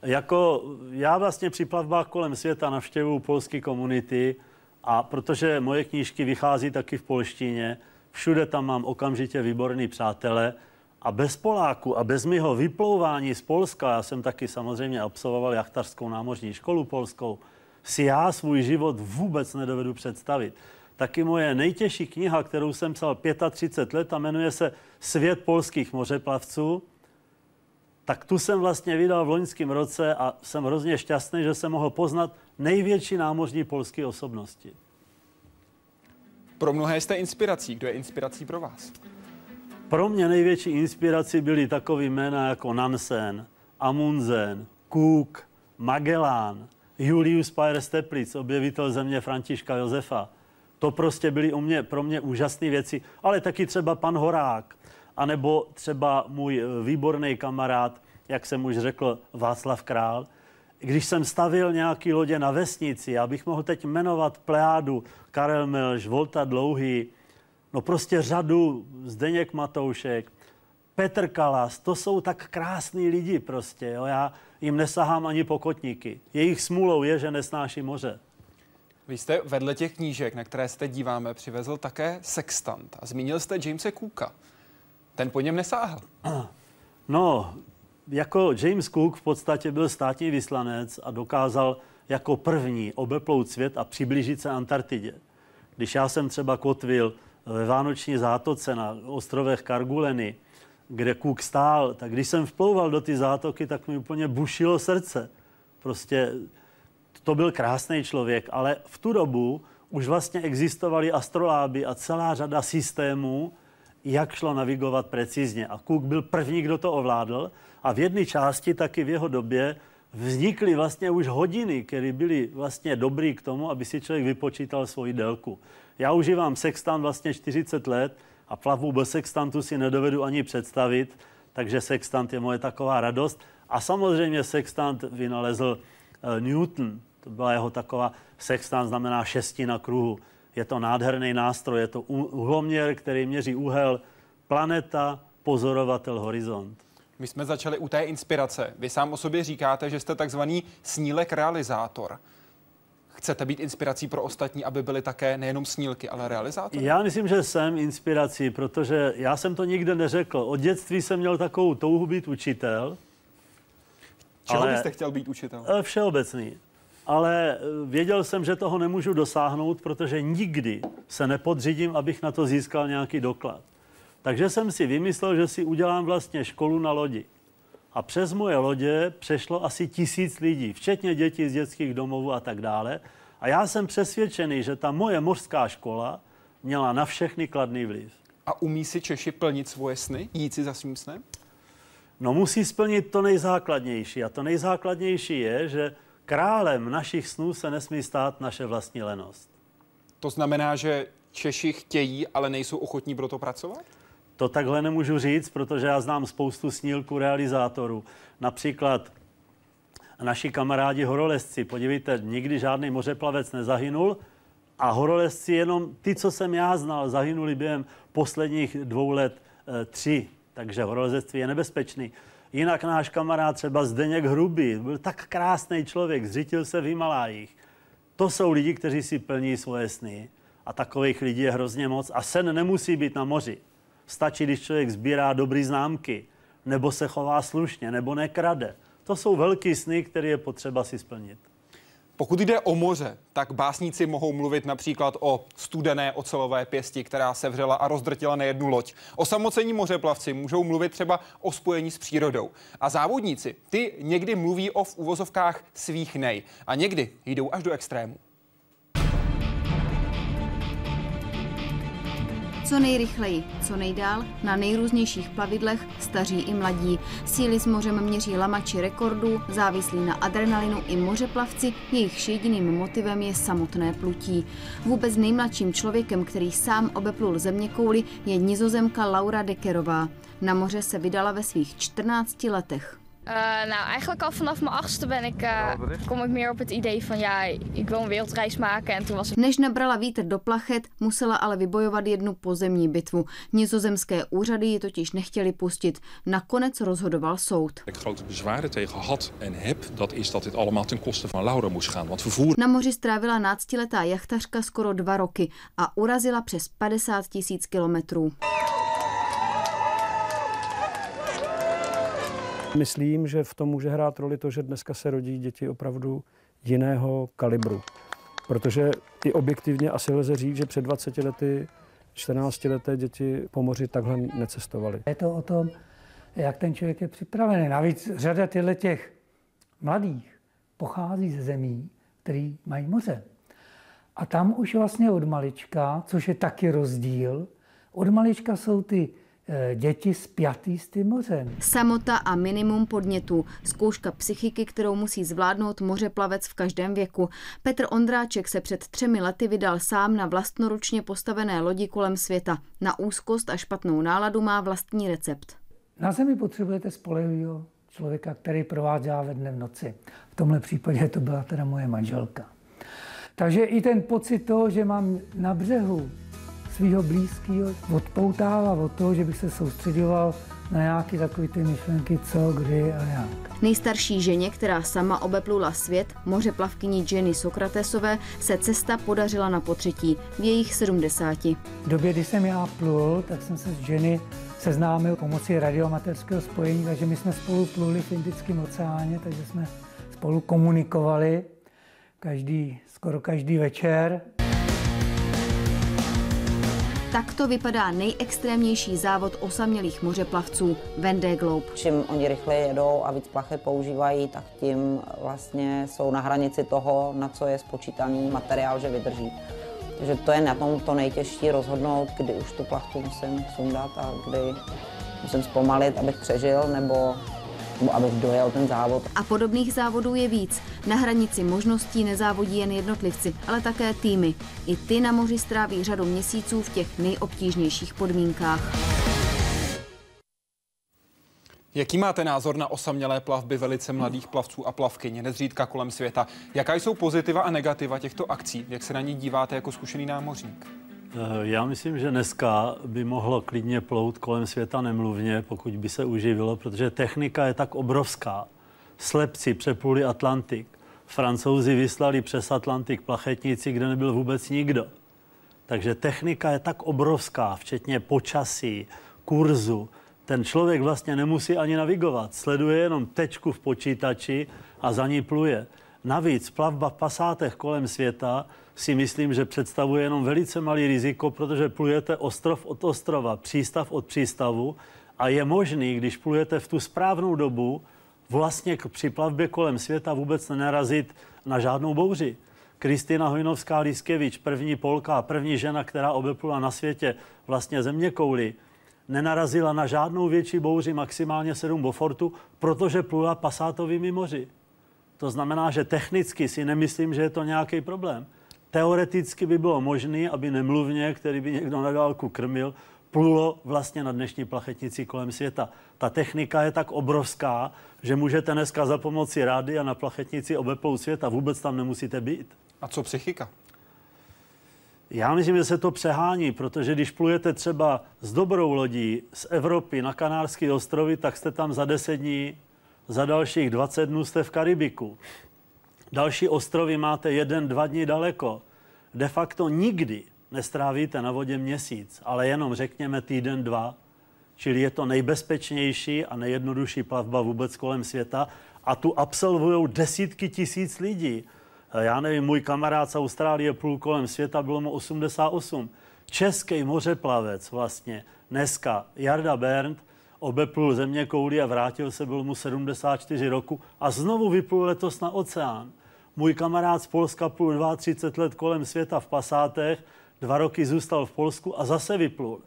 Jako já vlastně při plavbách kolem světa navštěvuju polské komunity, a protože moje knížky vychází taky v polštině, všude tam mám okamžitě výborný přátele a bez Poláku a bez mého vyplouvání z Polska, já jsem taky samozřejmě absolvoval jachtařskou námořní školu polskou, si já svůj život vůbec nedovedu představit. Taky moje nejtěžší kniha, kterou jsem psal 35 let a jmenuje se Svět polských mořeplavců, tak tu jsem vlastně vydal v loňském roce a jsem hrozně šťastný, že jsem mohl poznat největší námořní polské osobnosti. Pro mnohé jste inspirací. Kdo je inspirací pro vás? Pro mě největší inspirací byly takové jména jako Nansen, Amundsen, Cook, Magellan, Julius Payer Teplic, objevitel země Františka Josefa. To prostě byly u mě, pro mě úžasné věci, ale taky třeba pan Horák, anebo třeba můj eh, výborný kamarád, jak jsem už řekl, Václav Král, když jsem stavil nějaký lodě na vesnici, já bych mohl teď jmenovat Pleádu, Karel Melž, Volta Dlouhý, no prostě řadu, Zdeněk Matoušek, Petr Kalas, to jsou tak krásní lidi prostě, jo? já jim nesahám ani pokotníky. Jejich smůlou je, že nesnáší moře. Vy jste vedle těch knížek, na které se díváme, přivezl také sextant a zmínil jste Jamese Cooka. Ten po něm nesáhl. No, jako James Cook v podstatě byl státní vyslanec a dokázal jako první obeplout svět a přiblížit se Antarktidě. Když já jsem třeba kotvil ve Vánoční zátoce na ostrovech Karguleny, kde Cook stál, tak když jsem vplouval do ty zátoky, tak mi úplně bušilo srdce. Prostě to byl krásný člověk, ale v tu dobu už vlastně existovaly astroláby a celá řada systémů, jak šlo navigovat precizně. A Cook byl první, kdo to ovládl a v jedné části taky v jeho době vznikly vlastně už hodiny, které byly vlastně dobrý k tomu, aby si člověk vypočítal svoji délku. Já užívám sextant vlastně 40 let a plavbu bez sextantu si nedovedu ani představit, takže sextant je moje taková radost. A samozřejmě sextant vynalezl uh, Newton, to byla jeho taková, sextant znamená šestina kruhu. Je to nádherný nástroj, je to uhloměr, který měří úhel planeta, pozorovatel, horizont. My jsme začali u té inspirace. Vy sám o sobě říkáte, že jste takzvaný snílek realizátor. Chcete být inspirací pro ostatní, aby byly také nejenom snílky, ale realizátory? Já myslím, že jsem inspirací, protože já jsem to nikde neřekl. Od dětství jsem měl takovou touhu být učitel. Čeho ale... byste chtěl být učitel? Eh, všeobecný. Ale eh, věděl jsem, že toho nemůžu dosáhnout, protože nikdy se nepodřídím, abych na to získal nějaký doklad. Takže jsem si vymyslel, že si udělám vlastně školu na lodi. a přes moje lodě přešlo asi tisíc lidí, včetně dětí z dětských domovů a tak dále. A já jsem přesvědčený, že ta moje mořská škola měla na všechny kladný vliv. A umí si Češi plnit svoje sny, jít si za svým snem? No musí splnit to nejzákladnější. A to nejzákladnější je, že králem našich snů se nesmí stát naše vlastní lenost. To znamená, že Češi chtějí, ale nejsou ochotní pro to pracovat? To takhle nemůžu říct, protože já znám spoustu snílků realizátorů. Například naši kamarádi horolezci. Podívejte, nikdy žádný mořeplavec nezahynul a horolezci jenom ty, co jsem já znal, zahynuli během posledních dvou let e, tři. Takže horolezectví je nebezpečný. Jinak náš kamarád třeba Zdeněk Hrubý, byl tak krásný člověk, zřitil se v Himalájích. To jsou lidi, kteří si plní svoje sny. A takových lidí je hrozně moc. A sen nemusí být na moři. Stačí, když člověk sbírá dobrý známky, nebo se chová slušně, nebo nekrade. To jsou velký sny, které je potřeba si splnit. Pokud jde o moře, tak básníci mohou mluvit například o studené ocelové pěsti, která sevřela a rozdrtila nejednu loď. O samocení mořeplavci můžou mluvit třeba o spojení s přírodou. A závodníci, ty někdy mluví o v uvozovkách svých nej a někdy jdou až do extrému. Co nejrychleji, co nejdál, na nejrůznějších plavidlech, staří i mladí. Síly s mořem měří lamači rekordů, závislí na adrenalinu i mořeplavci, jejich jediným motivem je samotné plutí. Vůbec nejmladším člověkem, který sám obeplul země kouli, je nizozemka Laura Dekerová. Na moře se vydala ve svých 14 letech. Uh, nou, eigenlijk al vanaf mijn achtste ben ik, uh, kom ik meer op het idee van ja, ik wil een wereldreis maken. En toen was het... Než nabrala vítr do plachet, musela ale vybojovat jednu pozemní bitvu. Nizozemské úřady ji totiž nechtěli pustit. Nakonec rozhodoval soud. Ik grote bezwaren tegen had en heb, dat is dat dit allemaal ten koste van Laura moest gaan. Want vervoer... Na moři strávila náctiletá jachtařka skoro dva roky a urazila přes 50 tisíc kilometrů. Myslím, že v tom může hrát roli to, že dneska se rodí děti opravdu jiného kalibru. Protože i objektivně asi lze říct, že před 20 lety 14 leté děti po moři takhle necestovaly. Je to o tom, jak ten člověk je připravený. Navíc řada těchto těch mladých pochází ze zemí, které mají moře. A tam už vlastně od malička, což je taky rozdíl, od malička jsou ty děti spjatý s tím mořem. Samota a minimum podnětů. Zkouška psychiky, kterou musí zvládnout mořeplavec v každém věku. Petr Ondráček se před třemi lety vydal sám na vlastnoručně postavené lodi kolem světa. Na úzkost a špatnou náladu má vlastní recept. Na zemi potřebujete spolehlivého člověka, který provádí ve dne v noci. V tomhle případě to byla teda moje manželka. Takže i ten pocit toho, že mám na břehu svého blízkého odpoutává od toho, že bych se soustředoval na nějaké takové ty myšlenky, co, kdy a jak. Nejstarší ženě, která sama obeplula svět, moře plavkyní Jenny Sokratesové, se cesta podařila na potřetí v jejich 70. V době, kdy jsem já plul, tak jsem se s Jenny seznámil pomocí radioamaterského spojení, takže my jsme spolu pluli v Indickém oceáně, takže jsme spolu komunikovali každý, skoro každý večer. Takto vypadá nejextrémnější závod osamělých mořeplavců Vendée Globe. Čím oni rychleji jedou a víc plachet používají, tak tím vlastně jsou na hranici toho, na co je spočítaný materiál, že vydrží. Takže to je na tom to nejtěžší rozhodnout, kdy už tu plachtu musím sundat a kdy musím zpomalit, abych přežil, nebo abych dojel ten závod. A podobných závodů je víc. Na hranici možností nezávodí jen jednotlivci, ale také týmy. I ty na moři stráví řadu měsíců v těch nejobtížnějších podmínkách. Jaký máte názor na osamělé plavby velice mladých plavců a plavkyně, nezřídka kolem světa? Jaká jsou pozitiva a negativa těchto akcí? Jak se na ně díváte jako zkušený námořník? Eh, já myslím, že dneska by mohlo klidně plout kolem světa nemluvně, pokud by se uživilo, protože technika je tak obrovská. Slepci přepluli Atlantik. Francouzi vyslali přes Atlantik plachetnici, kde nebyl vůbec nikdo. Takže technika je tak obrovská, včetně počasí, kurzu. Ten člověk vlastně nemusí ani navigovat. Sleduje jenom tečku v počítači a za ní pluje. Navíc plavba v pasátech kolem světa si myslím, že představuje jenom velice malý riziko, protože plujete ostrov od ostrova, přístav od přístavu A je možný, když plujete v tu správnou dobu, vlastně při plavbě kolem světa vůbec nenarazit na žádnou bouři. Kristina Hojnovská Liskevič, první Polka, první žena, která obeplula na světě vlastně země kouly, nenarazila na žádnou větší bouři, maximálně 7 Bofortu, protože plula pasátovými moři. To znamená, že technicky si nemyslím, že je to nějaký problém. Teoreticky by bylo možné, aby nemluvně, který by někdo na dálku krmil, plulo vlastně na dnešní plachetnici kolem světa. Ta technika je tak obrovská, že můžete dneska za pomoci rády a na plachetnici obeplout svět a vůbec tam nemusíte být. A co psychika? Já myslím, že se to přehání, protože když plujete třeba s dobrou lodí z Evropy na Kanárské ostrovy, tak jste tam za 10 dní, za dalších 20 dnů jste v Karibiku. Další ostrovy máte jeden, dva dny daleko. De facto nikdy nestrávíte na vodě měsíc, ale jenom řekněme týden, dva. Čili je to nejbezpečnější a nejjednodušší plavba vůbec kolem světa a tu absolvují desítky tisíc lidí. Já nevím, můj kamarád z Austrálie půl kolem světa, bylo mu 88. Český mořeplavec vlastně dneska, Jarda Berndt, obeplul země kouli a vrátil se, byl mu 74 roku a znovu vyplul letos na oceán. Můj kamarád z Polska plul 32 let kolem světa v pasátech, dva roky zůstal v Polsku a zase vyplul.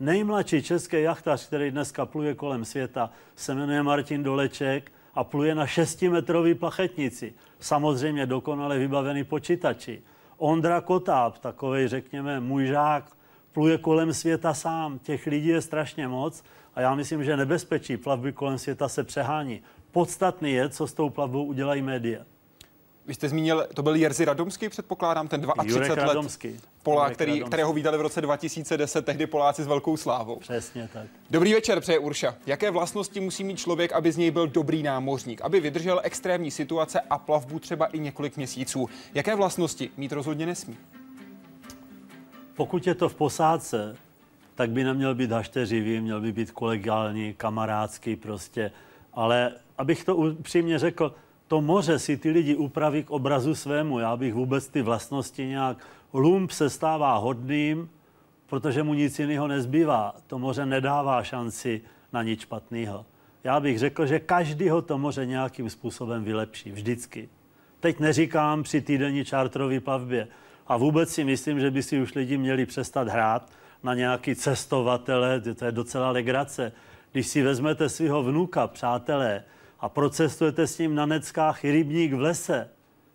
Nejmladší český jachtař, který dneska pluje kolem světa, se jmenuje Martin Doleček a pluje na 6-metrový plachetnici. Samozřejmě dokonale vybavený počítači. Ondra Kotáb, takový, řekněme, můj žák, pluje kolem světa sám. Těch lidí je strašně moc a já myslím, že nebezpečí plavby kolem světa se přehání. Podstatný je, co s tou plavbou udělají média. Vy jste zmínil, to byl Jerzy Radomský, předpokládám, ten 32 Jurek let. Polák, Jurek který, Radomský. kterého vydali v roce 2010, tehdy Poláci s velkou slávou. Přesně tak. Dobrý večer, přeje Urša. Jaké vlastnosti musí mít člověk, aby z něj byl dobrý námořník, aby vydržel extrémní situace a plavbu třeba i několik měsíců? Jaké vlastnosti mít rozhodně nesmí? Pokud je to v posádce, tak by neměl být hašteřivý, měl by být kolegiální, kamarádský prostě. Ale abych to upřímně řekl, to moře si ty lidi upraví k obrazu svému. Já bych vůbec ty vlastnosti nějak... Lump se stává hodným, protože mu nic jiného nezbývá. To moře nedává šanci na nic špatného. Já bych řekl, že každýho to moře nějakým způsobem vylepší. Vždycky. Teď neříkám při týdenní čártrové plavbě. A vůbec si myslím, že by si už lidi měli přestat hrát na nějaký cestovatele, to je docela legrace. Když si vezmete svého vnuka, přátelé, a procestujete s ním na neckách rybník v lese,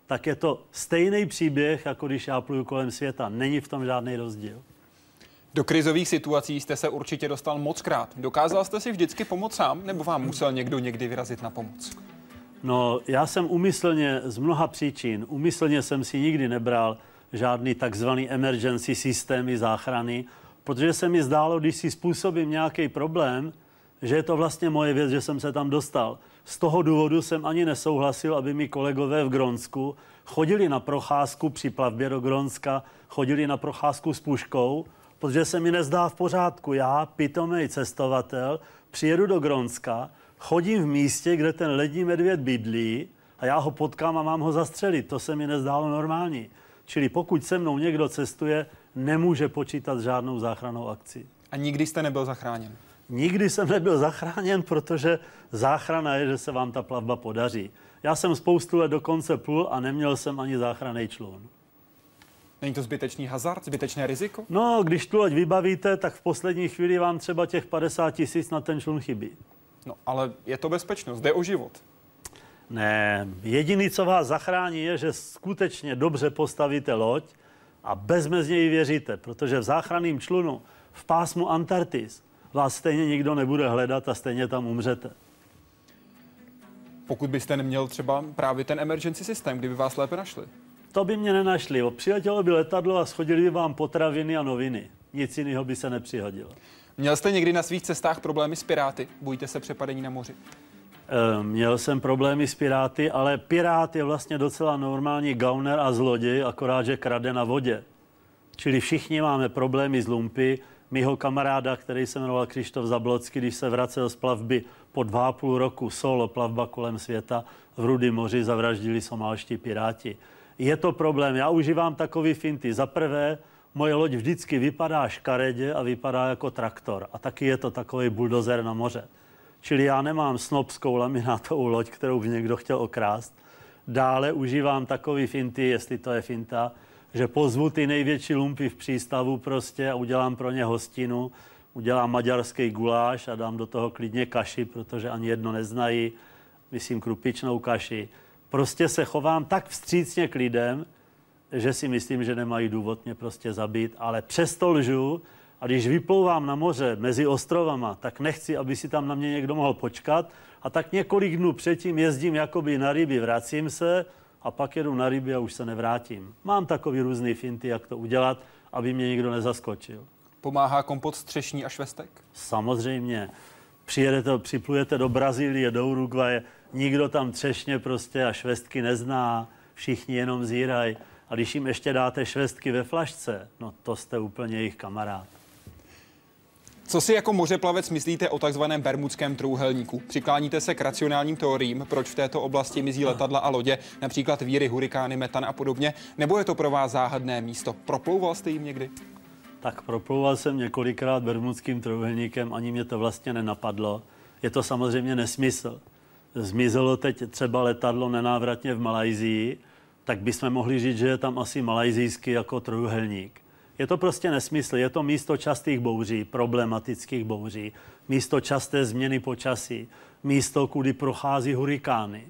tak je to stejný příběh, jako když já pluju kolem světa. Není v tom žádný rozdíl. Do krizových situací jste se určitě dostal moc krát. Dokázal jste si vždycky pomoct sám, nebo vám musel někdo někdy vyrazit na pomoc? No, já jsem umyslně z mnoha příčin, umyslně jsem si nikdy nebral žádný takzvaný emergency systémy záchrany, protože se mi zdálo, když si způsobím nějaký problém, že je to vlastně moje věc, že jsem se tam dostal. Z toho důvodu jsem ani nesouhlasil, aby mi kolegové v Gronsku chodili na procházku při plavbě do Gronska, chodili na procházku s puškou, protože se mi nezdá v pořádku. Já, pitomý cestovatel, přijedu do Gronska, chodím v místě, kde ten lední medvěd bydlí a já ho potkám a mám ho zastřelit. To se mi nezdálo normální. Čili pokud se mnou někdo cestuje, nemůže počítat s žádnou záchranou akcí. A nikdy jste nebyl zachráněn? Nikdy jsem nebyl zachráněn, protože záchrana je, že se vám ta plavba podaří. Já jsem spoustu let dokonce plul a neměl jsem ani záchranný člun. Není to zbytečný hazard, zbytečné riziko? No, když tu loď vybavíte, tak v poslední chvíli vám třeba těch 50 tisíc na ten člun chybí. No, ale je to bezpečnost, jde o život. Ne, jediný, co vás zachrání, je, že skutečně dobře postavíte loď a bezmezně jí věříte, protože v záchranném člunu v pásmu Antarktis vás stejně nikdo nebude hledat a stejně tam umřete. Pokud byste neměl třeba právě ten emergency systém, kdyby vás lépe našli. To by mě nenašli. Přiletělo by letadlo a schodili by vám potraviny a noviny. Nic jiného by se nepřihodilo. Měl jste někdy na svých cestách problémy s piráty? Bojíte se přepadení na moři? E, měl jsem problémy s piráty, ale pirát je vlastně docela normální gauner a zloděj, akorát, že krade na vodě. Čili všichni máme problémy s lumpy. Mýho kamaráda, který se jmenoval Krištof Zablocký, když se vracel z plavby po dva a půl roku solo plavba kolem světa v Rudy moři, zavraždili somálští piráti. Je to problém. Já užívám takový finty. Za prvé, moje loď vždycky vypadá škaredě a vypadá jako traktor. A taky je to takový buldozer na moře. Čili já nemám snobskou laminátovou loď, kterou by někdo chtěl okrást. Dále užívám takový finty, jestli to je finta, že pozvu ty největší lumpy v přístavu prostě a udělám pro ně hostinu, udělám maďarský guláš a dám do toho klidně kaši, protože ani jedno neznají, myslím krupičnou kaši. Prostě se chovám tak vstřícně k lidem, že si myslím, že nemají důvod mě prostě zabít, ale přesto lžu a když vyplouvám na moře mezi ostrovama, tak nechci, aby si tam na mě někdo mohl počkat a tak několik dnů předtím jezdím jakoby na ryby, vracím se a pak jedu na ryby a už se nevrátím. Mám takový různý finty, jak to udělat, aby mě nikdo nezaskočil. Pomáhá kompot střešní a švestek? Samozřejmě. Přijedete, připlujete do Brazílie, do Uruguaye, nikdo tam třešně prostě a švestky nezná, všichni jenom zírají. A když jim ještě dáte švestky ve flašce, no to jste úplně jejich kamarád. Co si jako mořeplavec myslíte o takzvaném bermudském trůhelníku? Přikláníte se k racionálním teoriím, proč v této oblasti mizí letadla a lodě, například víry, hurikány, metan a podobně, nebo je to pro vás záhadné místo? Proplouval jste jim někdy? Tak proplouval jsem několikrát bermudským trůhelníkem, ani mě to vlastně nenapadlo. Je to samozřejmě nesmysl. Zmizelo teď třeba letadlo nenávratně v Malajzii, tak bychom mohli říct, že je tam asi malajzijský jako trojuhelník. Je to prostě nesmysl. Je to místo častých bouří, problematických bouří, místo časté změny počasí, místo, kudy prochází hurikány.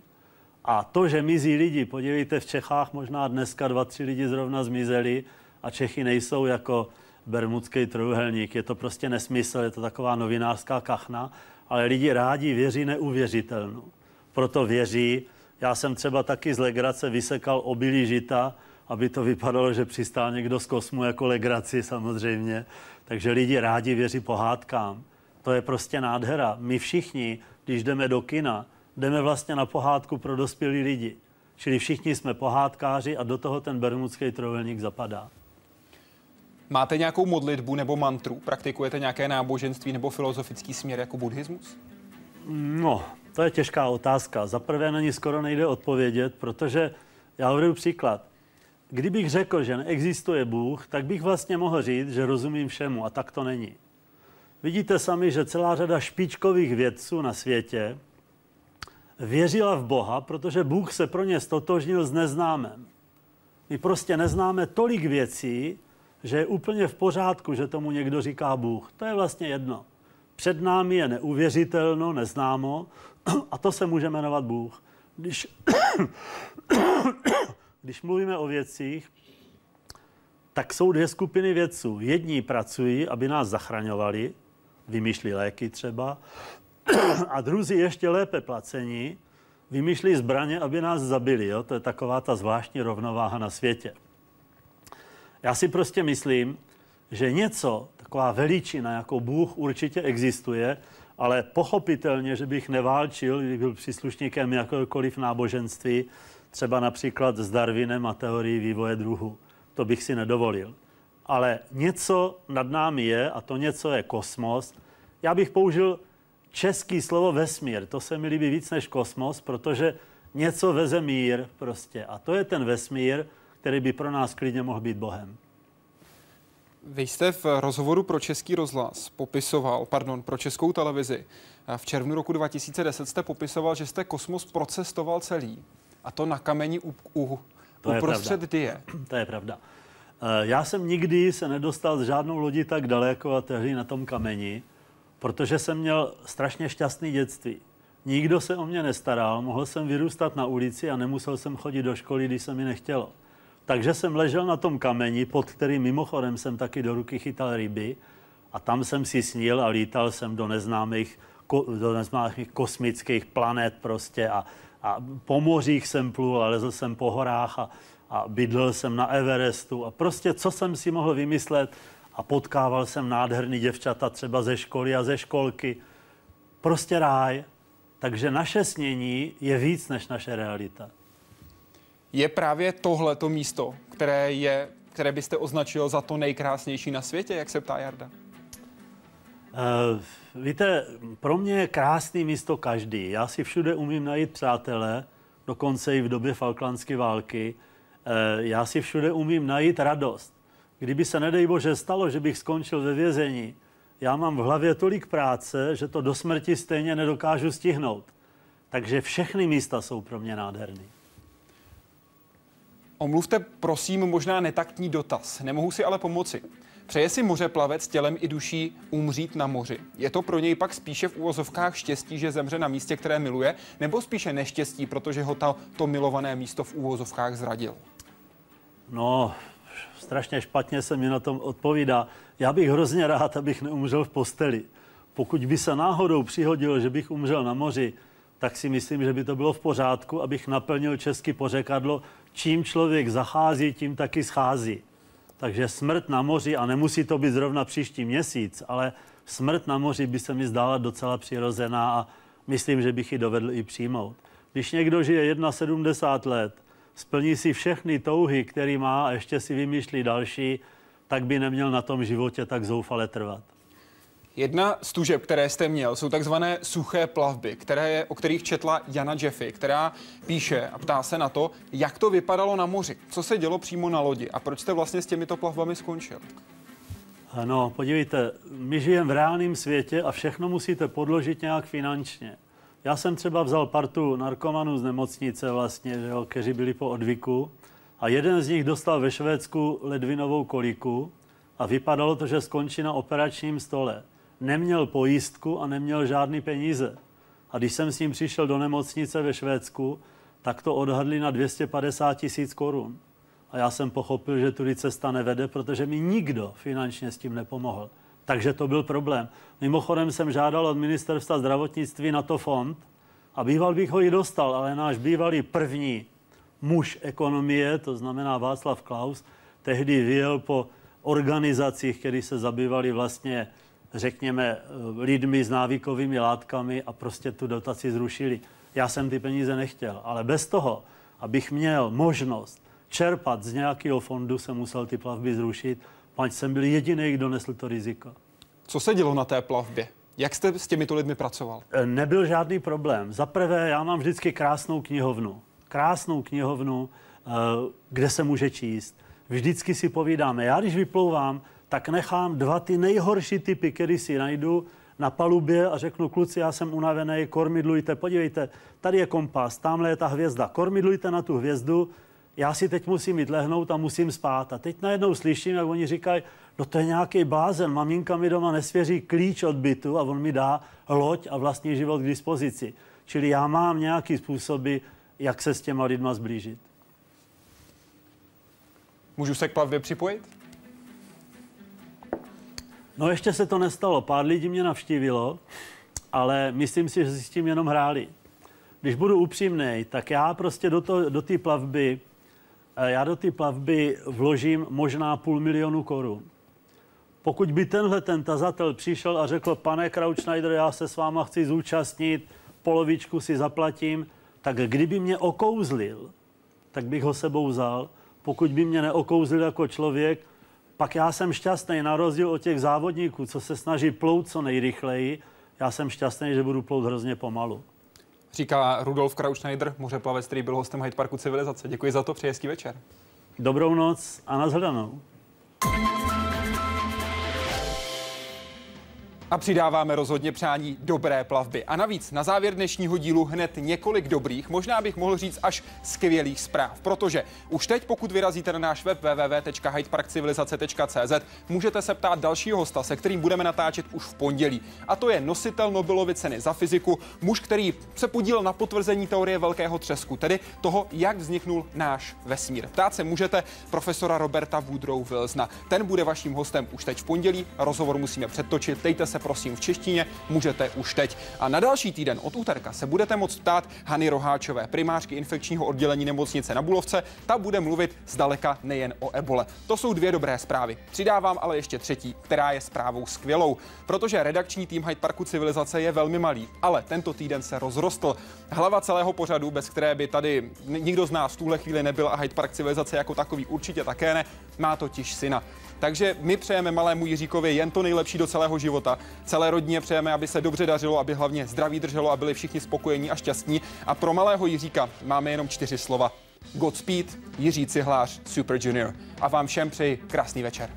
A to, že mizí lidi, podívejte, v Čechách možná dneska dva, tři lidi zrovna zmizeli a Čechy nejsou jako bermudský trojuhelník. Je to prostě nesmysl, je to taková novinářská kachna, ale lidi rádi věří neuvěřitelnou. Proto věří, já jsem třeba taky z legrace vysekal obilí žita, aby to vypadalo, že přistál někdo z kosmu jako legraci samozřejmě. Takže lidi rádi věří pohádkám. To je prostě nádhera. My všichni, když jdeme do kina, jdeme vlastně na pohádku pro dospělí lidi. Čili všichni jsme pohádkáři a do toho ten bermudský trojuhelník zapadá. Máte nějakou modlitbu nebo mantru? Praktikujete nějaké náboženství nebo filozofický směr jako buddhismus? No, to je těžká otázka. Za prvé na ní skoro nejde odpovědět, protože já uvedu příklad. Kdybych řekl, že neexistuje Bůh, tak bych vlastně mohl říct, že rozumím všemu a tak to není. Vidíte sami, že celá řada špičkových vědců na světě věřila v Boha, protože Bůh se pro ně stotožnil s neznámem. My prostě neznáme tolik věcí, že je úplně v pořádku, že tomu někdo říká Bůh. To je vlastně jedno. Před námi je neuvěřitelno, neznámo a to se může jmenovat Bůh. Když, když mluvíme o věcích, tak jsou dvě skupiny vědců. Jedni pracují, aby nás zachraňovali, vymýšlí léky třeba, a druzí ještě lépe placení, vymýšlí zbraně, aby nás zabili. Jo? To je taková ta zvláštní rovnováha na světě. Já si prostě myslím, že něco, taková veličina jako Bůh určitě existuje, ale pochopitelně, že bych neválčil, kdybych byl příslušníkem jakéhokoliv náboženství, třeba například s Darwinem a teorií vývoje druhu. To bych si nedovolil. Ale něco nad námi je a to něco je kosmos. Já bych použil český slovo vesmír. To se mi líbí víc než kosmos, protože něco veze mír prostě. A to je ten vesmír, který by pro nás klidně mohl být Bohem. Vy jste v rozhovoru pro Český rozhlas popisoval, pardon, pro Českou televizi, v červnu roku 2010 jste popisoval, že jste kosmos procestoval celý. A to na kameni u, u, to uprostřed die. To je pravda. Eh, já jsem nikdy se nedostal s žádnou lodí tak daleko a tehdy na tom kameni, protože jsem měl strašně šťastný dětství. Nikdo se o mě nestaral, mohl jsem vyrůstat na ulici a nemusel jsem chodit do školy, když se mi nechtělo. Takže jsem ležel na tom kameni, pod kterým mimochodem jsem taky do ruky chytal ryby a tam jsem si snil a lítal jsem do neznámých, do neznámých kosmických planet prostě a, a po mořích jsem plul a lezl jsem po horách a, a bydlel jsem na Everestu a prostě co jsem si mohl vymyslet a potkával jsem nádherný děvčata třeba ze školy a ze školky. Prostě ráj. Takže naše snění je víc než naše realita je právě tohle to místo, které, je, které byste označil za to nejkrásnější na světě, jak se ptá Jarda? Uh, víte, pro mě je krásný místo každý. Já si všude umím najít přátele, dokonce i v době Falklandské války. Uh, já si všude umím najít radost. Kdyby se, nedej bože, stalo, že bych skončil ve vězení, já mám v hlavě tolik práce, že to do smrti stejně nedokážu stihnout. Takže všechny místa jsou pro mě nádherný. Omluvte prosím možná netaktní dotaz, nemohu si ale pomoci. Přeje si mořeplavec tělem i duší umřít na moři. Je to pro něj pak spíše v úvozovkách štěstí, že zemře na místě, které miluje, nebo spíše neštěstí, protože ho to, to milované místo v úvozovkách zradil? No, strašně špatně se mi na tom odpovídá. Já bych hrozně rád, abych neumřel v posteli. Pokud by se náhodou přihodilo, že bych umřel na moři, tak si myslím, že by to bylo v pořádku, abych naplnil český pořekadlo, čím člověk zachází, tím taky schází. Takže smrt na moři, a nemusí to být zrovna příští měsíc, ale smrt na moři by se mi zdála docela přirozená a myslím, že bych ji dovedl i přijmout. Když někdo žije 71 let, splní si všechny touhy, který má a ještě si vymýšlí další, tak by neměl na tom životě tak zoufale trvat. Jedna z tužeb, které jste měl, jsou takzvané suché plavby, které, o kterých četla Jana Jeffy, která píše a ptá se na to, jak to vypadalo na moři, co se dělo přímo na lodi a proč jste vlastně s těmito plavbami skončil. No, podívejte, my žijeme v reálném světě a všechno musíte podložit nějak finančně. Já jsem třeba vzal partu narkomanů z nemocnice vlastně, že jo, kteří byli po odvyku a jeden z nich dostal ve Švédsku ledvinovou koliku a vypadalo to, že skončí na operačním stole neměl pojistku a neměl žádný peníze. A když jsem s ním přišel do nemocnice ve Švédsku, tak to odhadli na 250 tisíc korun. A já jsem pochopil, že tudy cesta nevede, protože mi nikdo finančně s tím nepomohl. Takže to byl problém. Mimochodem jsem žádal od ministerstva zdravotnictví na to fond a býval bych ho i dostal, ale náš bývalý první muž ekonomie, to znamená Václav Klaus, tehdy vyjel po organizacích, které se zabývali vlastně řekněme, lidmi s návykovými látkami a prostě tu dotaci zrušili. Já jsem ty peníze nechtěl, ale bez toho, abych měl možnost čerpat z nějakého fondu, jsem musel ty plavby zrušit, pač jsem byl jediný, kdo nesl to riziko. Co se dělo na té plavbě? Jak jste s těmito lidmi pracoval? E, nebyl žádný problém. Za prvé, já mám vždycky krásnou knihovnu. Krásnou knihovnu, e, kde se může číst. Vždycky si povídáme. Já, když vyplouvám, tak nechám dva ty nejhorší typy, který si najdu na palubě a řeknu, kluci, já jsem unavený, kormidlujte, podívejte, tady je kompas, tamhle je ta hvězda, kormidlujte na tu hvězdu, já si teď musím jít lehnout a musím spát. A teď najednou slyším, jak oni říkají, no to je nějaký blázen, maminka mi doma nesvěří klíč od bytu a on mi dá loď a vlastní život k dispozici. Čili já mám nějaký způsoby, jak se s těma lidma zblížit. Můžu se k plavbě připojit? No ještě se to nestalo. Pár lidí mě navštívilo, ale myslím si, že si s tím jenom hráli. Když budu upřímný, tak já prostě do, to, do té plavby, eh, já do té plavby vložím možná půl milionu korun. Pokud by tenhle ten tazatel přišel a řekl, pane Krautschneider, já se s váma chci zúčastnit, polovičku si zaplatím, tak kdyby mě okouzlil, tak bych ho sebou vzal. Pokud by mě neokouzlil jako člověk, pak já jsem šťastný, na rozdíl od těch závodníků, co se snaží plout co nejrychleji, já jsem šťastný, že budu plout hrozně pomalu. Říká Rudolf Krautschneider, mořeplavec, který byl hostem Hyde Parku Civilizace. Děkuji za to, přeji hezký večer. Dobrou noc a nashledanou. A přidáváme rozhodně přání dobré plavby. A navíc na závěr dnešního dílu hned několik dobrých, možná bych mohl říct až skvělých zpráv, protože už teď, pokud vyrazíte na náš web www.hydeparkcivilizace.cz, můžete se ptát dalšího hosta, se kterým budeme natáčet už v pondělí. A to je nositel Nobelovy ceny za fyziku, muž, který se podílel na potvrzení teorie velkého třesku, tedy toho, jak vzniknul náš vesmír. Ptát se můžete profesora Roberta Woodrow Wilsona. Ten bude vaším hostem už teď v pondělí. Rozhovor musíme předtočit. Dejte se se prosím v češtině můžete už teď. A na další týden od úterka se budete moct ptát Hany Roháčové, primářky infekčního oddělení nemocnice na Bulovce. Ta bude mluvit zdaleka nejen o ebole. To jsou dvě dobré zprávy. Přidávám ale ještě třetí, která je zprávou skvělou, protože redakční tým Hyde Parku Civilizace je velmi malý, ale tento týden se rozrostl. Hlava celého pořadu, bez které by tady nikdo z nás v tuhle chvíli nebyl a Hyde Park Civilizace jako takový určitě také ne, má totiž syna. Takže my přejeme malému Jiříkovi jen to nejlepší do celého života. Celé rodině přejeme, aby se dobře dařilo, aby hlavně zdraví drželo a byli všichni spokojení a šťastní. A pro malého Jiříka máme jenom čtyři slova. Godspeed, Jiří Cihlář, Super Junior. A vám všem přeji krásný večer.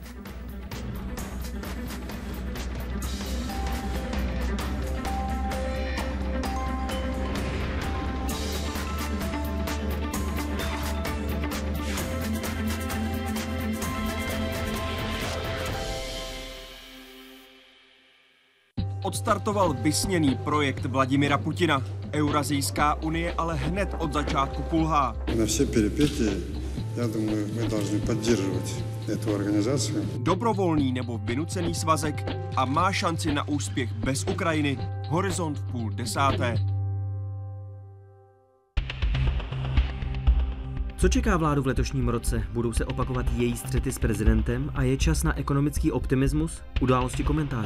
Odstartoval vysněný projekt Vladimira Putina. Eurazijská unie ale hned od začátku kulhá. Na vše перипетии, já думаю, my должны поддерживать эту organizaci. Dobrovolný nebo vynucený svazek a má šanci na úspěch bez Ukrajiny. Horizont v půl desáté. Co čeká vládu v letošním roce? Budou se opakovat její střety s prezidentem a je čas na ekonomický optimismus? Události komentáře.